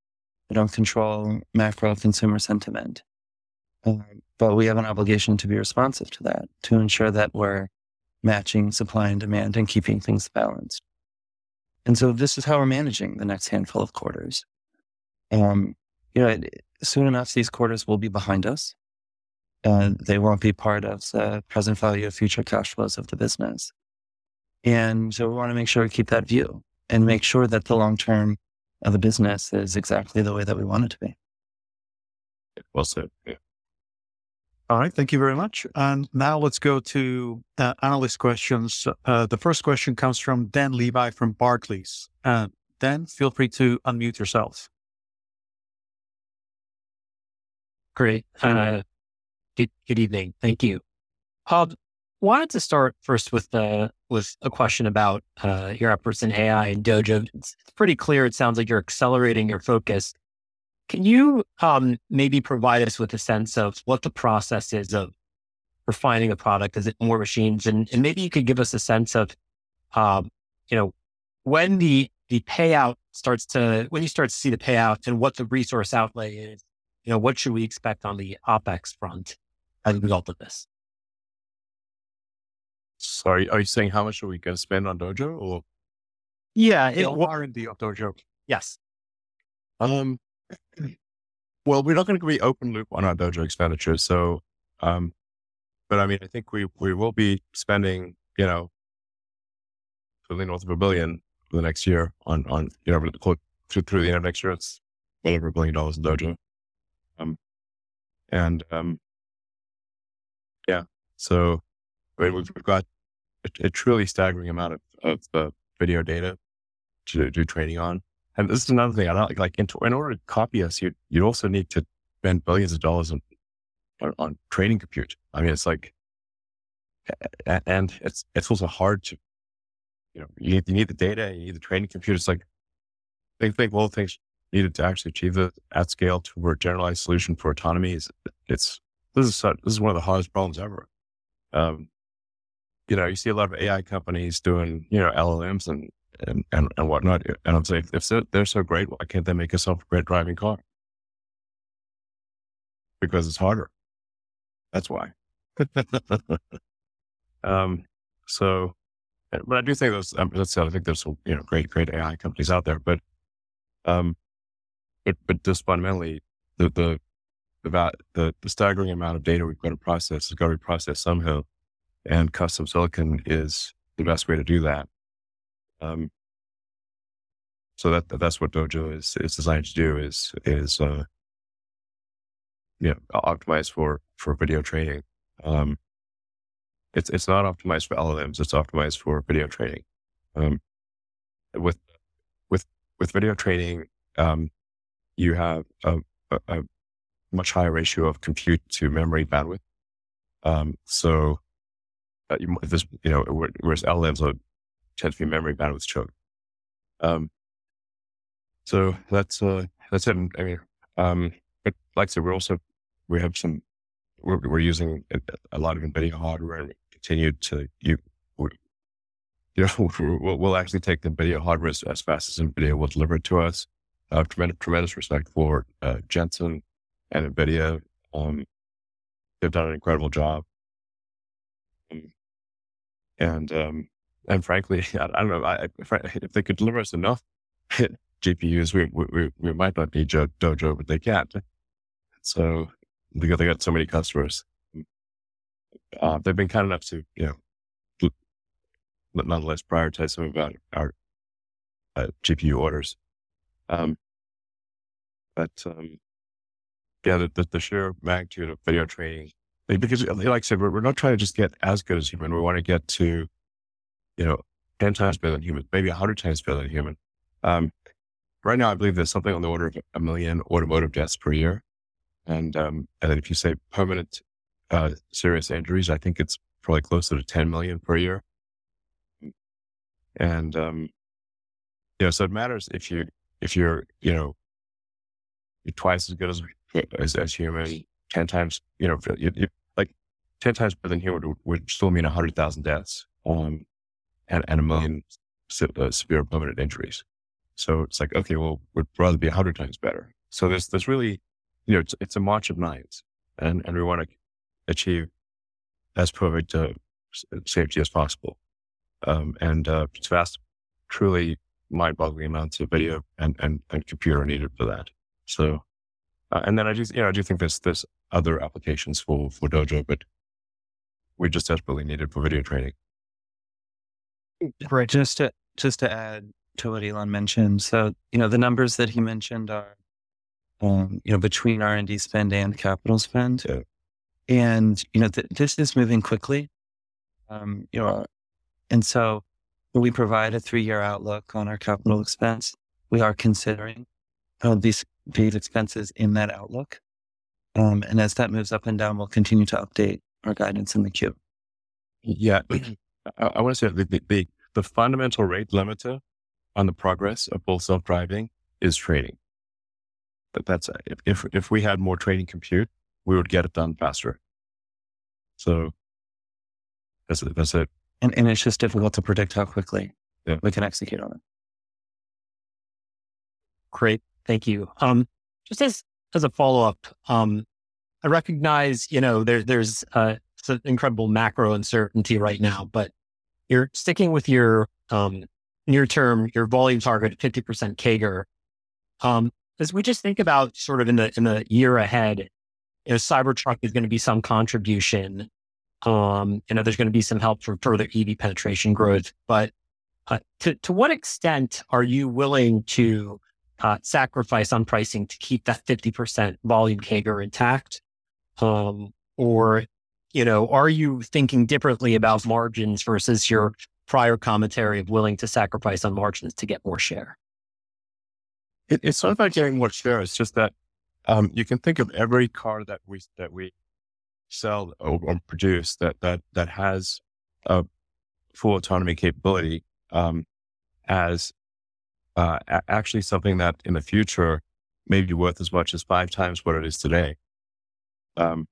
We don't control macro consumer sentiment. Um, but we have an obligation to be responsive to that, to ensure that we're matching supply and demand and keeping things balanced. And so this is how we're managing the next handful of quarters. Um, you know, soon enough, these quarters will be behind us. Uh, they won't be part of the present value of future cash flows of the business. And so we want to make sure we keep that view and make sure that the long term of the business is exactly the way that we want it to be. well said. Yeah. All right, thank you very much. And now let's go to uh, analyst questions. Uh, the first question comes from Dan Levy from Barclays. Uh, Dan, feel free to unmute yourself. Great. Uh, good, good evening. Thank you. Um, wanted to start first with uh, with a question about uh, your efforts in AI and Dojo. It's, it's pretty clear. It sounds like you're accelerating your focus can you um, maybe provide us with a sense of what the process is of refining a product? Is it more machines? And, and maybe you could give us a sense of, um, you know, when the the payout starts to when you start to see the payout and what the resource outlay is. You know, what should we expect on the opex front as a result of this? Sorry, are you saying how much are we going to spend on Dojo or? Yeah, it, R&D of Dojo. Yes. Um, well, we're not going to be open loop on our dojo expenditures. So, um, but I mean, I think we, we will be spending, you know, really north of a billion for the next year on, on, you know, through, through the end of next year, it's well over a billion dollars in dojo. Um, and, um, yeah, so I mean, we've, got a, a, truly staggering amount of, of uh, video data to do training on. And this is another thing. I don't like, like in, in order to copy us, you you also need to spend billions of dollars on, on, on training compute. I mean, it's like, and it's it's also hard to, you know, you need, you need the data, you need the training compute. It's like, big think all things needed to actually achieve the at scale to a generalized solution for autonomy is it's this is this is one of the hardest problems ever. Um, you know, you see a lot of AI companies doing you know LLMs and and, and, and whatnot. And I'm saying, if they're so great, why can't they make a self-great driving car? Because it's harder. That's why. um, so, but I do think those, um, that's, I think there's some, you know, great, great AI companies out there, but, um, but, but just fundamentally, the, the, the, the, the staggering amount of data we've got to process has got to be processed somehow. And custom silicon is the best way to do that. Um, so that that's what Dojo is is designed to do is is uh, optimized for for video training. Um, it's it's not optimized for LLMs. It's optimized for video training. Um, with with with video training, um, you have a, a, a, much higher ratio of compute to memory bandwidth. Um, so uh, you, this you know whereas LLMs are tend to be memory bandwidth choked. Um, so that's uh, that's it. I mean, um, but like I said, we're also we have some we're, we're using a, a, lot of NVIDIA hardware and continue to you you know we'll, we'll actually take the NVIDIA hardware as, as, fast as NVIDIA will deliver it to us. Uh, tremendous tremendous respect for uh, Jensen and NVIDIA. Um, they've done an incredible job. Um, and um, and frankly, I, I don't know I, if, they could deliver us enough GPUs, we, we, we might not need Dojo, but they can't. So because they got so many customers, uh, they've been kind enough to, you know, nonetheless prioritize some of our, our uh, GPU orders. Um, but um, yeah, the, the, the, sheer magnitude of video training, because like I said, we're, we're not trying to just get as good as human. We want to get to, you know, 10 times better than human, maybe 100 times better than human. Um, right now, I believe there's something on the order of a million automotive deaths per year. And, um, and if you say permanent, uh, serious injuries, I think it's probably closer to 10 million per year. And, um, you know, so it matters if you, if you're, you know, you're twice as good as, as, as human, 10 times, you know, you, you, like 10 times better than human would, would still mean 100,000 deaths, um, and, and a million se- uh, severe permanent injuries. So it's like, okay, well, we'd rather be 100 times better. So there's, there's really, you know, it's, it's a march of nines and, and we want to achieve as perfect uh, safety as possible. Um, and uh, it's vast, truly mind-boggling amounts of video and, and, and computer needed for that. So, uh, and then I do, you know, I do think there's, there's other applications for, for Dojo, but we just desperately need it for video training. Right. Just to, just to add to what Elon mentioned. So, you know, the numbers that he mentioned are, um, you know, between R&D spend and capital spend. Yeah. And, you know, th- this is moving quickly. Um, you know, and so we provide a three year outlook on our capital expense. We are considering uh, these, these expenses in that outlook. Um, and as that moves up and down, we'll continue to update our guidance in the queue. Yeah. I, I want to say the, the, the fundamental rate limiter on the progress of full self driving is training. But that's if if we had more training compute, we would get it done faster. So that's it. That's it. And and it's just difficult to predict how quickly yeah. we can execute on it. Great, thank you. Um, just as as a follow up, um, I recognize you know there there's uh, an incredible macro uncertainty right now, but you're sticking with your um, near term, your volume target 50% CAGR. Um, as we just think about sort of in the in the year ahead, you know, Cybertruck is going to be some contribution. Um, you know, there's going to be some help for further EV penetration growth. But uh, to to what extent are you willing to uh, sacrifice on pricing to keep that 50% volume CAGR intact? Um, or, you know, are you thinking differently about margins versus your prior commentary of willing to sacrifice on margins to get more share? It, it's not about getting more share. It's just that um, you can think of every car that we that we sell or, or produce that that that has a full autonomy capability um, as uh, a- actually something that in the future may be worth as much as five times what it is today. Um,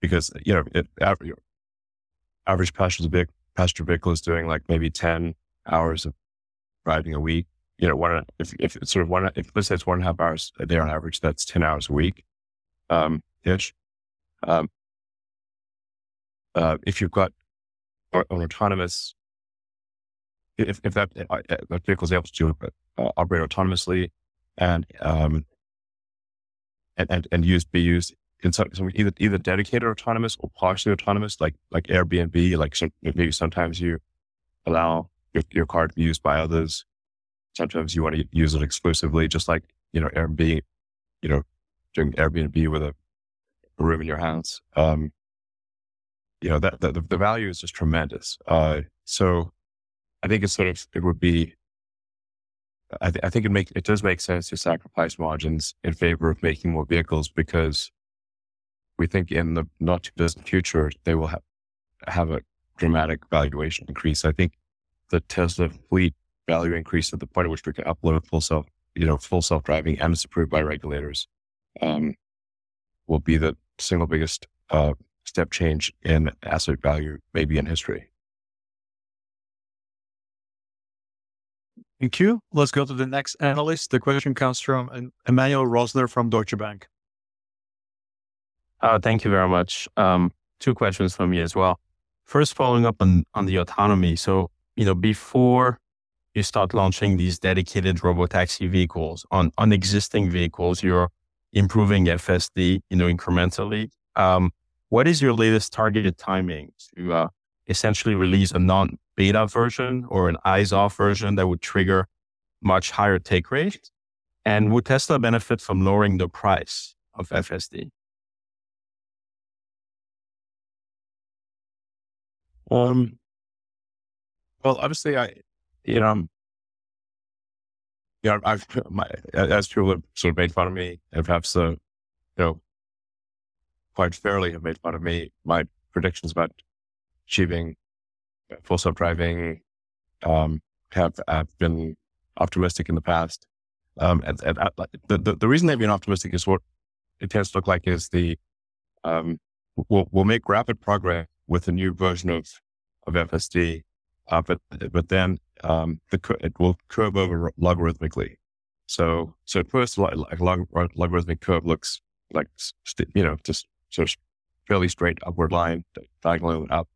because you know, it, average, passenger big passenger vehicle is doing like maybe 10 hours of driving a week, you know, one, if, if it's sort of one, if let's say it's one and a half hours a day on average, that's 10 hours a week, um, ish. Um, uh, if you've got an autonomous, if, if that, uh, that vehicle is able to uh, operate autonomously and, um, and, and, and use, be used in some, some either either dedicated autonomous or partially autonomous, like like Airbnb. Like some, maybe sometimes you allow your, your car to be used by others. Sometimes you want to use it exclusively, just like you know Airbnb. You know, doing Airbnb with a, a room in your house. Um, you know that, the the value is just tremendous. Uh, so I think it's sort of it would be. I, th- I think it make it does make sense to sacrifice margins in favor of making more vehicles because we think in the not too distant future, they will have, have a dramatic valuation increase. I think the Tesla fleet value increase at the point at which we can upload full self, you know, full self driving and it's approved by regulators, um, will be the single biggest, uh, step change in asset value, maybe in history. Thank you. Let's go to the next analyst. The question comes from Emmanuel Rosner from Deutsche Bank. Uh, thank you very much. Um, two questions from me as well. first following up on, on the autonomy. So, you know, before you start launching these dedicated robotaxi vehicles on, on existing vehicles, you're improving FSD, you know, incrementally. Um, what is your latest targeted timing to uh, essentially release a non-beta version or an eyes-off version that would trigger much higher take rate? And would Tesla benefit from lowering the price of FSD? Um, well, obviously, I, you know, yeah, I've, my, as people have sort of made fun of me, and perhaps, uh, you know, quite fairly have made fun of me, my predictions about achieving full self driving, um, have, have been optimistic in the past. Um, and, and uh, the, the, the reason they've been optimistic is what it tends to look like is the, um, we'll, we'll make rapid progress with a new version of, of FSD. Uh, but, but then, um, the, it will curve over logarithmically. So, so at first, like, log, logarithmic curve looks like, you know, just sort of fairly straight upward line diagonally up.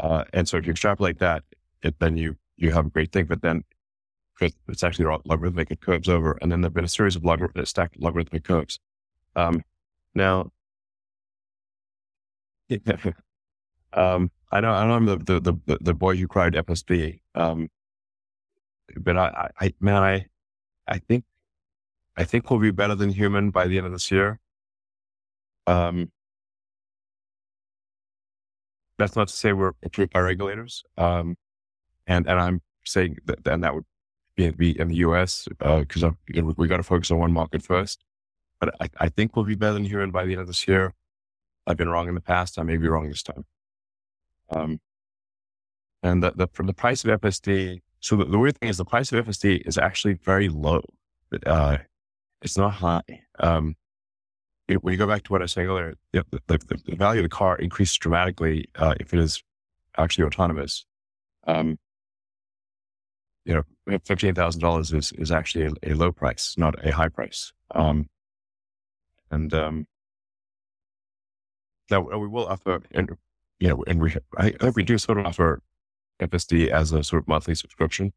Uh, and so if you extrapolate that, it, then you, you have a great thing. But then it's actually logarithmic, it curves over. And then there've been a series of logarithmic, stacked logarithmic curves. Um, now, um, I know, I know I'm the, the, the, the boy who cried FSD. Um, but I, I, man, I, I think, I think we'll be better than human by the end of this year. Um, that's not to say we're approved by regulators. Um, and, and I'm saying that, and that would be, be in the US, uh, cause you know, we got to focus on one market first. But I, I think we'll be better than human by the end of this year. I've been wrong in the past. I may be wrong this time. Um, and the, the, the price of FSD, so the, the, weird thing is the price of FSD is actually very low. But, uh, it's not high. Um, it, when you go back to what I saying earlier, the, the, the value of the car increases dramatically uh, if it is actually autonomous. Um, you know, fifteen thousand dollars is is actually a, a, low price, not a high price. Um, and um, now we will offer, you know, and we I we do sort of offer FSD as a sort of monthly subscription,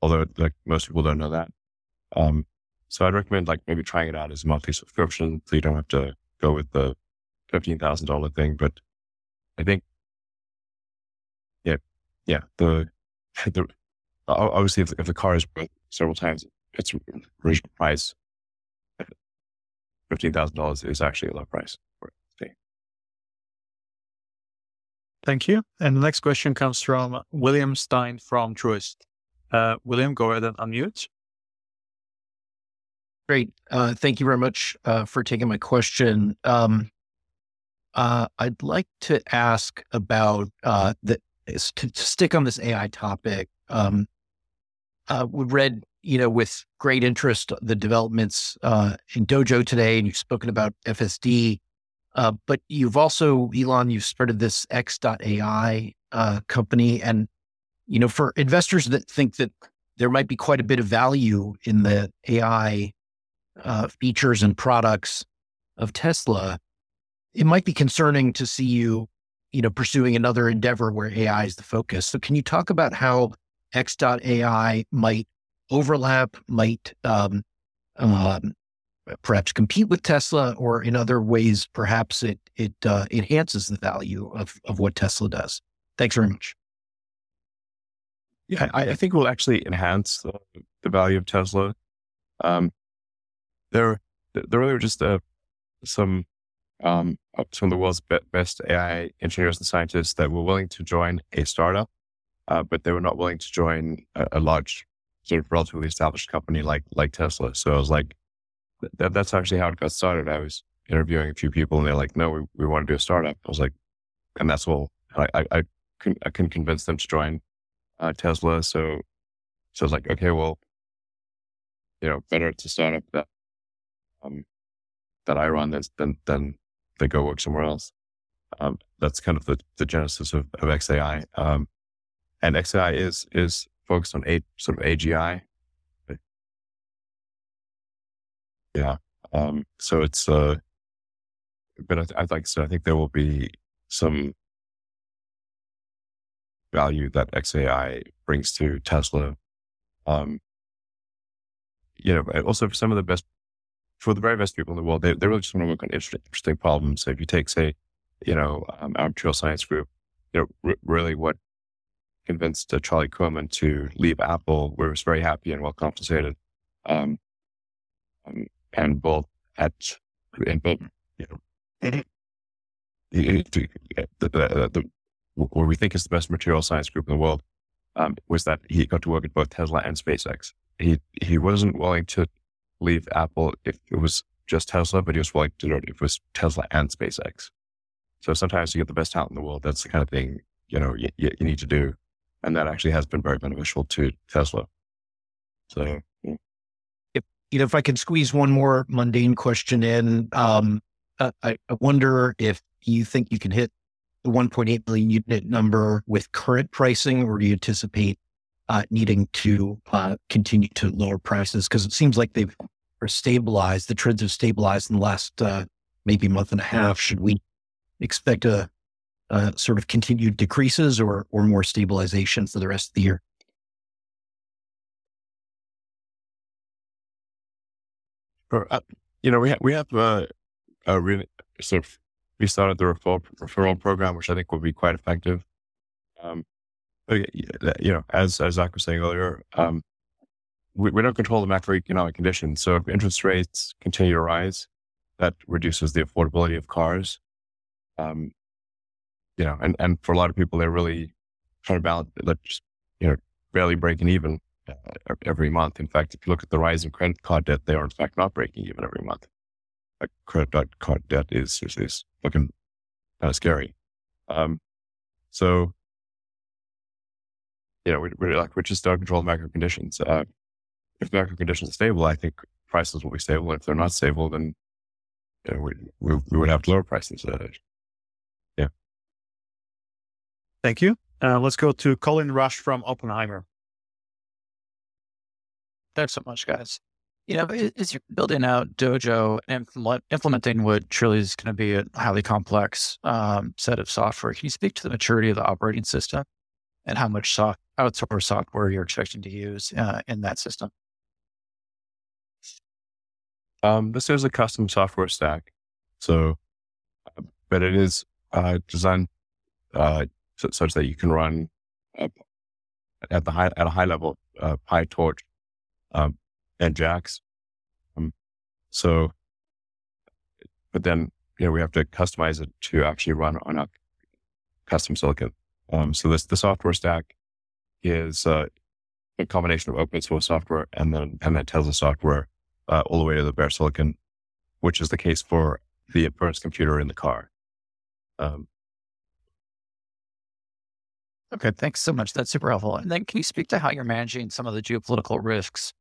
although like most people don't know that. Um, so I'd recommend like maybe trying it out as a monthly subscription, so you don't have to go with the fifteen thousand dollar thing. But I think, yeah, yeah, the the obviously if, if the car is worth several times its original price, fifteen thousand dollars is actually a low price Thank you. And the next question comes from William Stein from Truist. Uh, William, go ahead and unmute. Great. Uh, thank you very much uh, for taking my question. Um, uh, I'd like to ask about uh, the to, to, stick on this AI topic. Um, uh, we read, you know, with great interest the developments in Dojo today, and you've spoken about FSD. Uh, but you've also, Elon, you've started this X.AI uh, company, and you know, for investors that think that there might be quite a bit of value in the AI uh, features and products of Tesla, it might be concerning to see you, you know, pursuing another endeavor where AI is the focus. So, can you talk about how X.AI might overlap, might um, um, perhaps compete with Tesla, or in other ways, perhaps it it uh, enhances the value of of what Tesla does. Thanks very much. Yeah, I, I think will actually enhance the, the value of Tesla. Um, there, there really were just uh, some um, some of the world's best AI engineers and scientists that were willing to join a startup uh, but they were not willing to join a, a, large, sort of relatively established company like like Tesla. So I was like, that, that's actually how it got started. I was interviewing a few people, and they're like, "No, we, we want to do a startup." I was like, and that's all. I I, I couldn't I couldn't convince them to join uh, Tesla. So so I was like, okay, well, you know, better to start up that um that I run than than than they go work somewhere else. Um, that's kind of the, the genesis of, of XAI. Um, and XAI is is focused on a sort of AGI. Yeah. Um, so it's uh, but I, I like so I think there will be some value that xAI brings to Tesla. Um, you know, also for some of the best, for the very best people in the world, they, they really just want to work on interesting, interesting problems. So if you take, say, you know, um, our material science group, you know, r- really what convinced uh, Charlie Kuehmann to leave Apple, where he was very happy and well compensated, um, um, and both at and both, you know, the, the, the, what we think is the best material science group in the world, um, was that he got to work at both Tesla and SpaceX. He he wasn't willing to leave Apple if it was just Tesla, but he was willing to do it if it was Tesla and SpaceX. So sometimes you get the best talent in the world. That's the kind of thing you know you, you need to do, and that actually has been very beneficial to Tesla. So, you know, if I could squeeze one more mundane question in, um, I, I wonder if you think you can hit the 1.8 million unit number with current pricing, or do you anticipate uh, needing to uh, continue to lower prices? Because it seems like they've are stabilized. The trends have stabilized in the last uh, maybe month and a half. Should we expect a, a, sort of continued decreases or or more stabilization for the rest of the year? Uh, you know, we have we have uh, a really sort of we started the referral, referral program, which I think will be quite effective. Um, but, you know, as as Zach was saying earlier, um, we, we don't control the macroeconomic conditions. So if interest rates continue to rise, that reduces the affordability of cars. Um, you know, and, and for a lot of people, they're really trying to balance, like just, you know, barely breaking even uh, every month. In fact, if you look at the rise in credit card debt, they are in fact not breaking even every month. Like credit card debt is, is, looking kind of scary. Um, so, you know, we, we're like, we're just don't control the macro conditions. Uh, if macro conditions are stable, I think prices will be stable. If they're not stable, then you know, we, we, we would have to lower prices. Uh, yeah. Thank you. Uh, let's go to Colin Rusch from Oppenheimer. Thanks so much, guys. You know, as you're building out Dojo and implementing what truly is going to be a highly complex um, set of software, can you speak to the maturity of the operating system and how much soft, outsourced software you're expecting to use uh, in that system? Um, this is a custom software stack. So, uh, but it is uh, designed uh, such that you can run at the high at a high level uh, PyTorch um, and JAX. Um, so, but then you know we have to customize it to actually run on a custom silicon. Um, so this the software stack is uh, a combination of open source software and then and then Tesla software uh, all the way to the bare silicon, which is the case for the inference computer in the car. Um, okay, thanks so much. That's super helpful. And then can you speak to how you're managing some of the geopolitical risks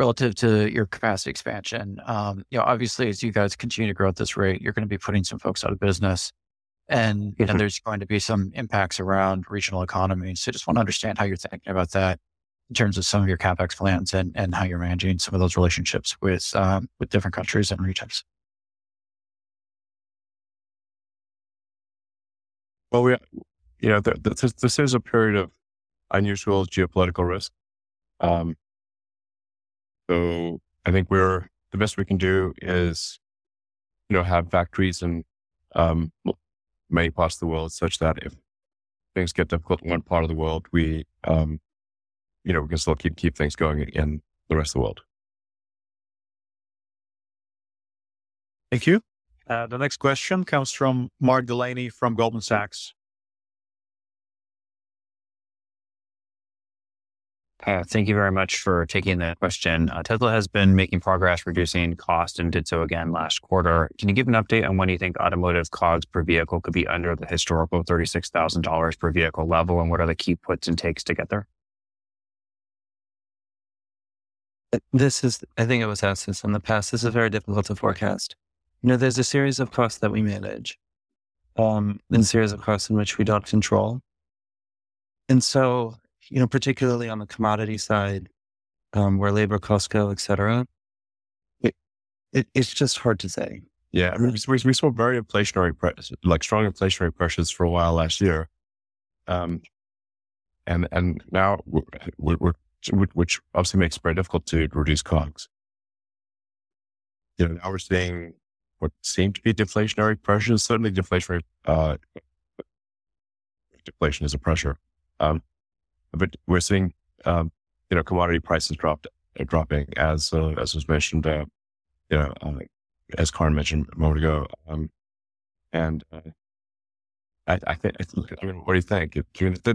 relative to your capacity expansion? Um, you know, obviously, as you guys continue to grow at this rate, you're going to be putting some folks out of business. And you know, mm-hmm. there's going to be some impacts around regional economies. So just want to understand how you're thinking about that in terms of some of your capex plans and and how you're managing some of those relationships with um, with different countries and regions. Well, we, you know, this, this is a period of unusual geopolitical risk. Um, so I think we're the best we can do is, you know, have factories in um, many parts of the world, such that if things get difficult in one part of the world, we um, you know, we can still keep keep things going in the rest of the world. Thank you. Uh, the next question comes from Mark Delaney from Goldman Sachs. Uh, thank you very much for taking that question. Uh, Tesla has been making progress reducing cost and did so again last quarter. Can you give an update on when you think automotive COGS per vehicle could be under the historical $36,000 per vehicle level and what are the key puts and takes to get there? This is, I think it was asked this in the past. This is very difficult to forecast. You know, there's a series of costs that we manage, um, and a series of costs in which we don't control. And so, you know, particularly on the commodity side, um, where labor costs go, et cetera, it, it, it's just hard to say. Yeah. I mean, we, we saw very inflationary, pressures, like strong inflationary pressures for a while last year. Um, and and now we're, we're, which obviously makes it very difficult to reduce COGS. You know, now we're seeing what seem to be deflationary pressures. Certainly, deflationary uh, deflation is a pressure, um, but we're seeing um, you know commodity prices dropped uh, dropping as uh, as was mentioned. Uh, you know, uh, as Karn mentioned a moment ago, um, and uh, I, I think, I mean, what do you think?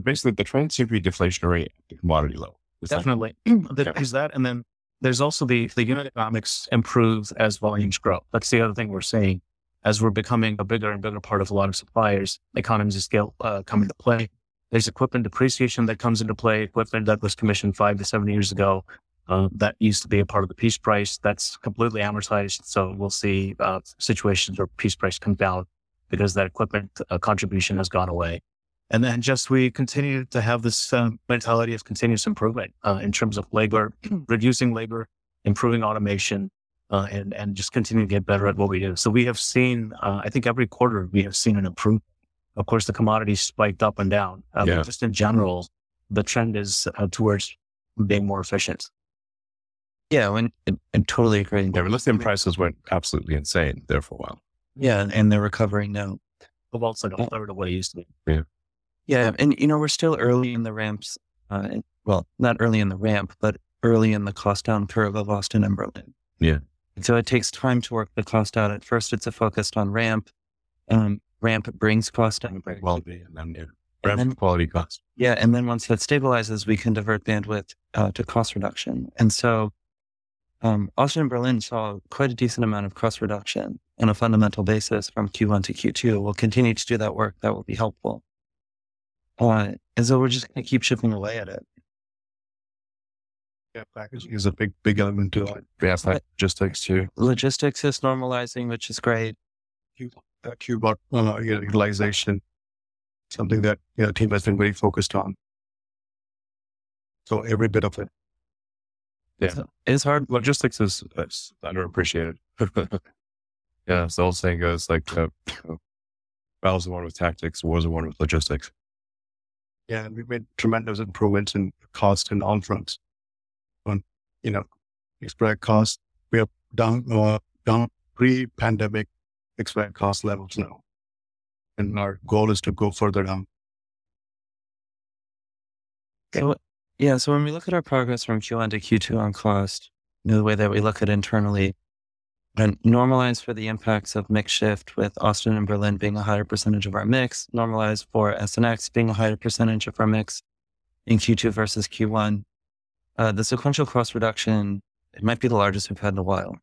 basically, the trend seems to be deflationary at the commodity level. Is Definitely. That, there's that. And then there's also the, the unit economics improves as volumes grow. That's the other thing we're seeing as we're becoming a bigger and bigger part of a lot of suppliers, economies of scale uh, come into play. There's equipment depreciation that comes into play, equipment that was commissioned five to seven years ago. Uh, that used to be a part of the piece price. That's completely amortized. So we'll see uh, situations where piece price comes down because that equipment uh, contribution has gone away. And then just we continue to have this uh, mentality of continuous improvement uh, in terms of labor, reducing labor, improving automation, uh, and and just continue to get better at what we do. So we have seen, uh, I think every quarter we have seen an improvement. Of course, the commodities spiked up and down. Uh, yeah. just in general, the trend is uh, towards being more efficient. Yeah, and, and, and totally agree. Yeah, but lithium prices went absolutely insane there for a while. Yeah, and they're recovering now. Cobalt's like a third of what it used to be. Yeah. Yeah. And, you know, we're still early in the ramps. Uh, well, not early in the ramp, but early in the cost down curve of Austin and Berlin. Yeah. So it takes time to work the cost out. At first, it's a focused on ramp. Um, ramp brings cost down. Quality and then yeah. ramp and then, quality cost. Yeah. And then once that stabilizes, we can divert bandwidth uh, to cost reduction. And so um, Austin and Berlin saw quite a decent amount of cost reduction on a fundamental basis from Q1 to Q2. We'll continue to do that work. That will be helpful. Uh, and so we're just going to keep chipping away at it. Yeah, packaging is a big, big element to it. Yeah, logistics too. Logistics is normalizing, which is great. Q, uh, Qbot uh, utilization, something that you know, team has been very focused on. So every bit of it. Yeah, so it's hard. Logistics is, is underappreciated. Yeah, so the old saying goes like, uh, battles are won with tactics, wars are won with logistics. Yeah, and we've made tremendous improvements in cost and on fronts. On, you know, expect cost, we are down, uh, down pre-pandemic expect cost levels now. And our goal is to go further down. So, yeah, so when we look at our progress from Q1 to Q2 on cost, you know, the way that we look at internally, and normalize for the impacts of mix shift with Austin and Berlin being a higher percentage of our mix, normalize for S and X being a higher percentage of our mix in Q2 versus Q1. Uh, the sequential cost reduction, it might be the largest we've had in a while.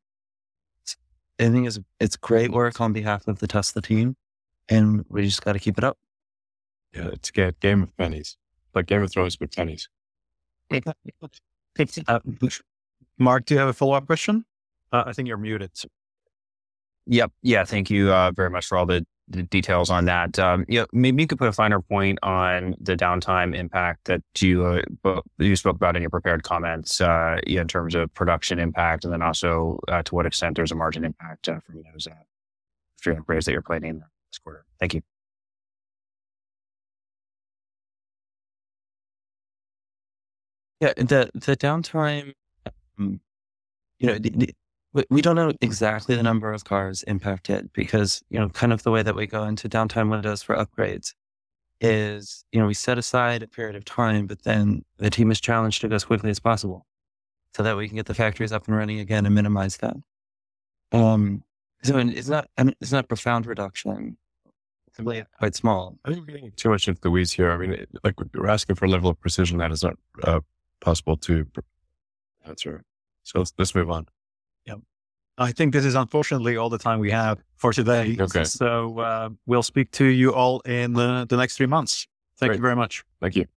I think it's, it's great work on behalf of the Tesla team, and we just got to keep it up. Yeah, it's a game of pennies, like Game of Thrones, but pennies. Uh, Mark, do you have a follow up question? Uh, I think you're muted. Yep. Yeah. Thank you uh, very much for all the, the details on that. Um, yeah, maybe you could put a finer point on the downtime impact that you uh, you spoke about in your prepared comments uh, in terms of production impact, and then also uh, to what extent there's a margin impact uh, from those uh, free upgrades that you're planning this quarter. Thank you. Yeah, the the downtime, um, you know, the, the, we don't know exactly the number of cars impacted because, you know, kind of the way that we go into downtime windows for upgrades is, you know, we set aside a period of time, but then the team is challenged to go as quickly as possible so that we can get the factories up and running again and minimize that. Um, so it's not, it's not profound reduction. It's quite small. I think we're getting too much into the weeds here. I mean, like we're asking for a level of precision that is not uh, possible to answer. So let's, let's move on. I think this is unfortunately all the time we have for today. Okay. So uh, we'll speak to you all in the, the next three months. Thank Great. you very much. Thank you.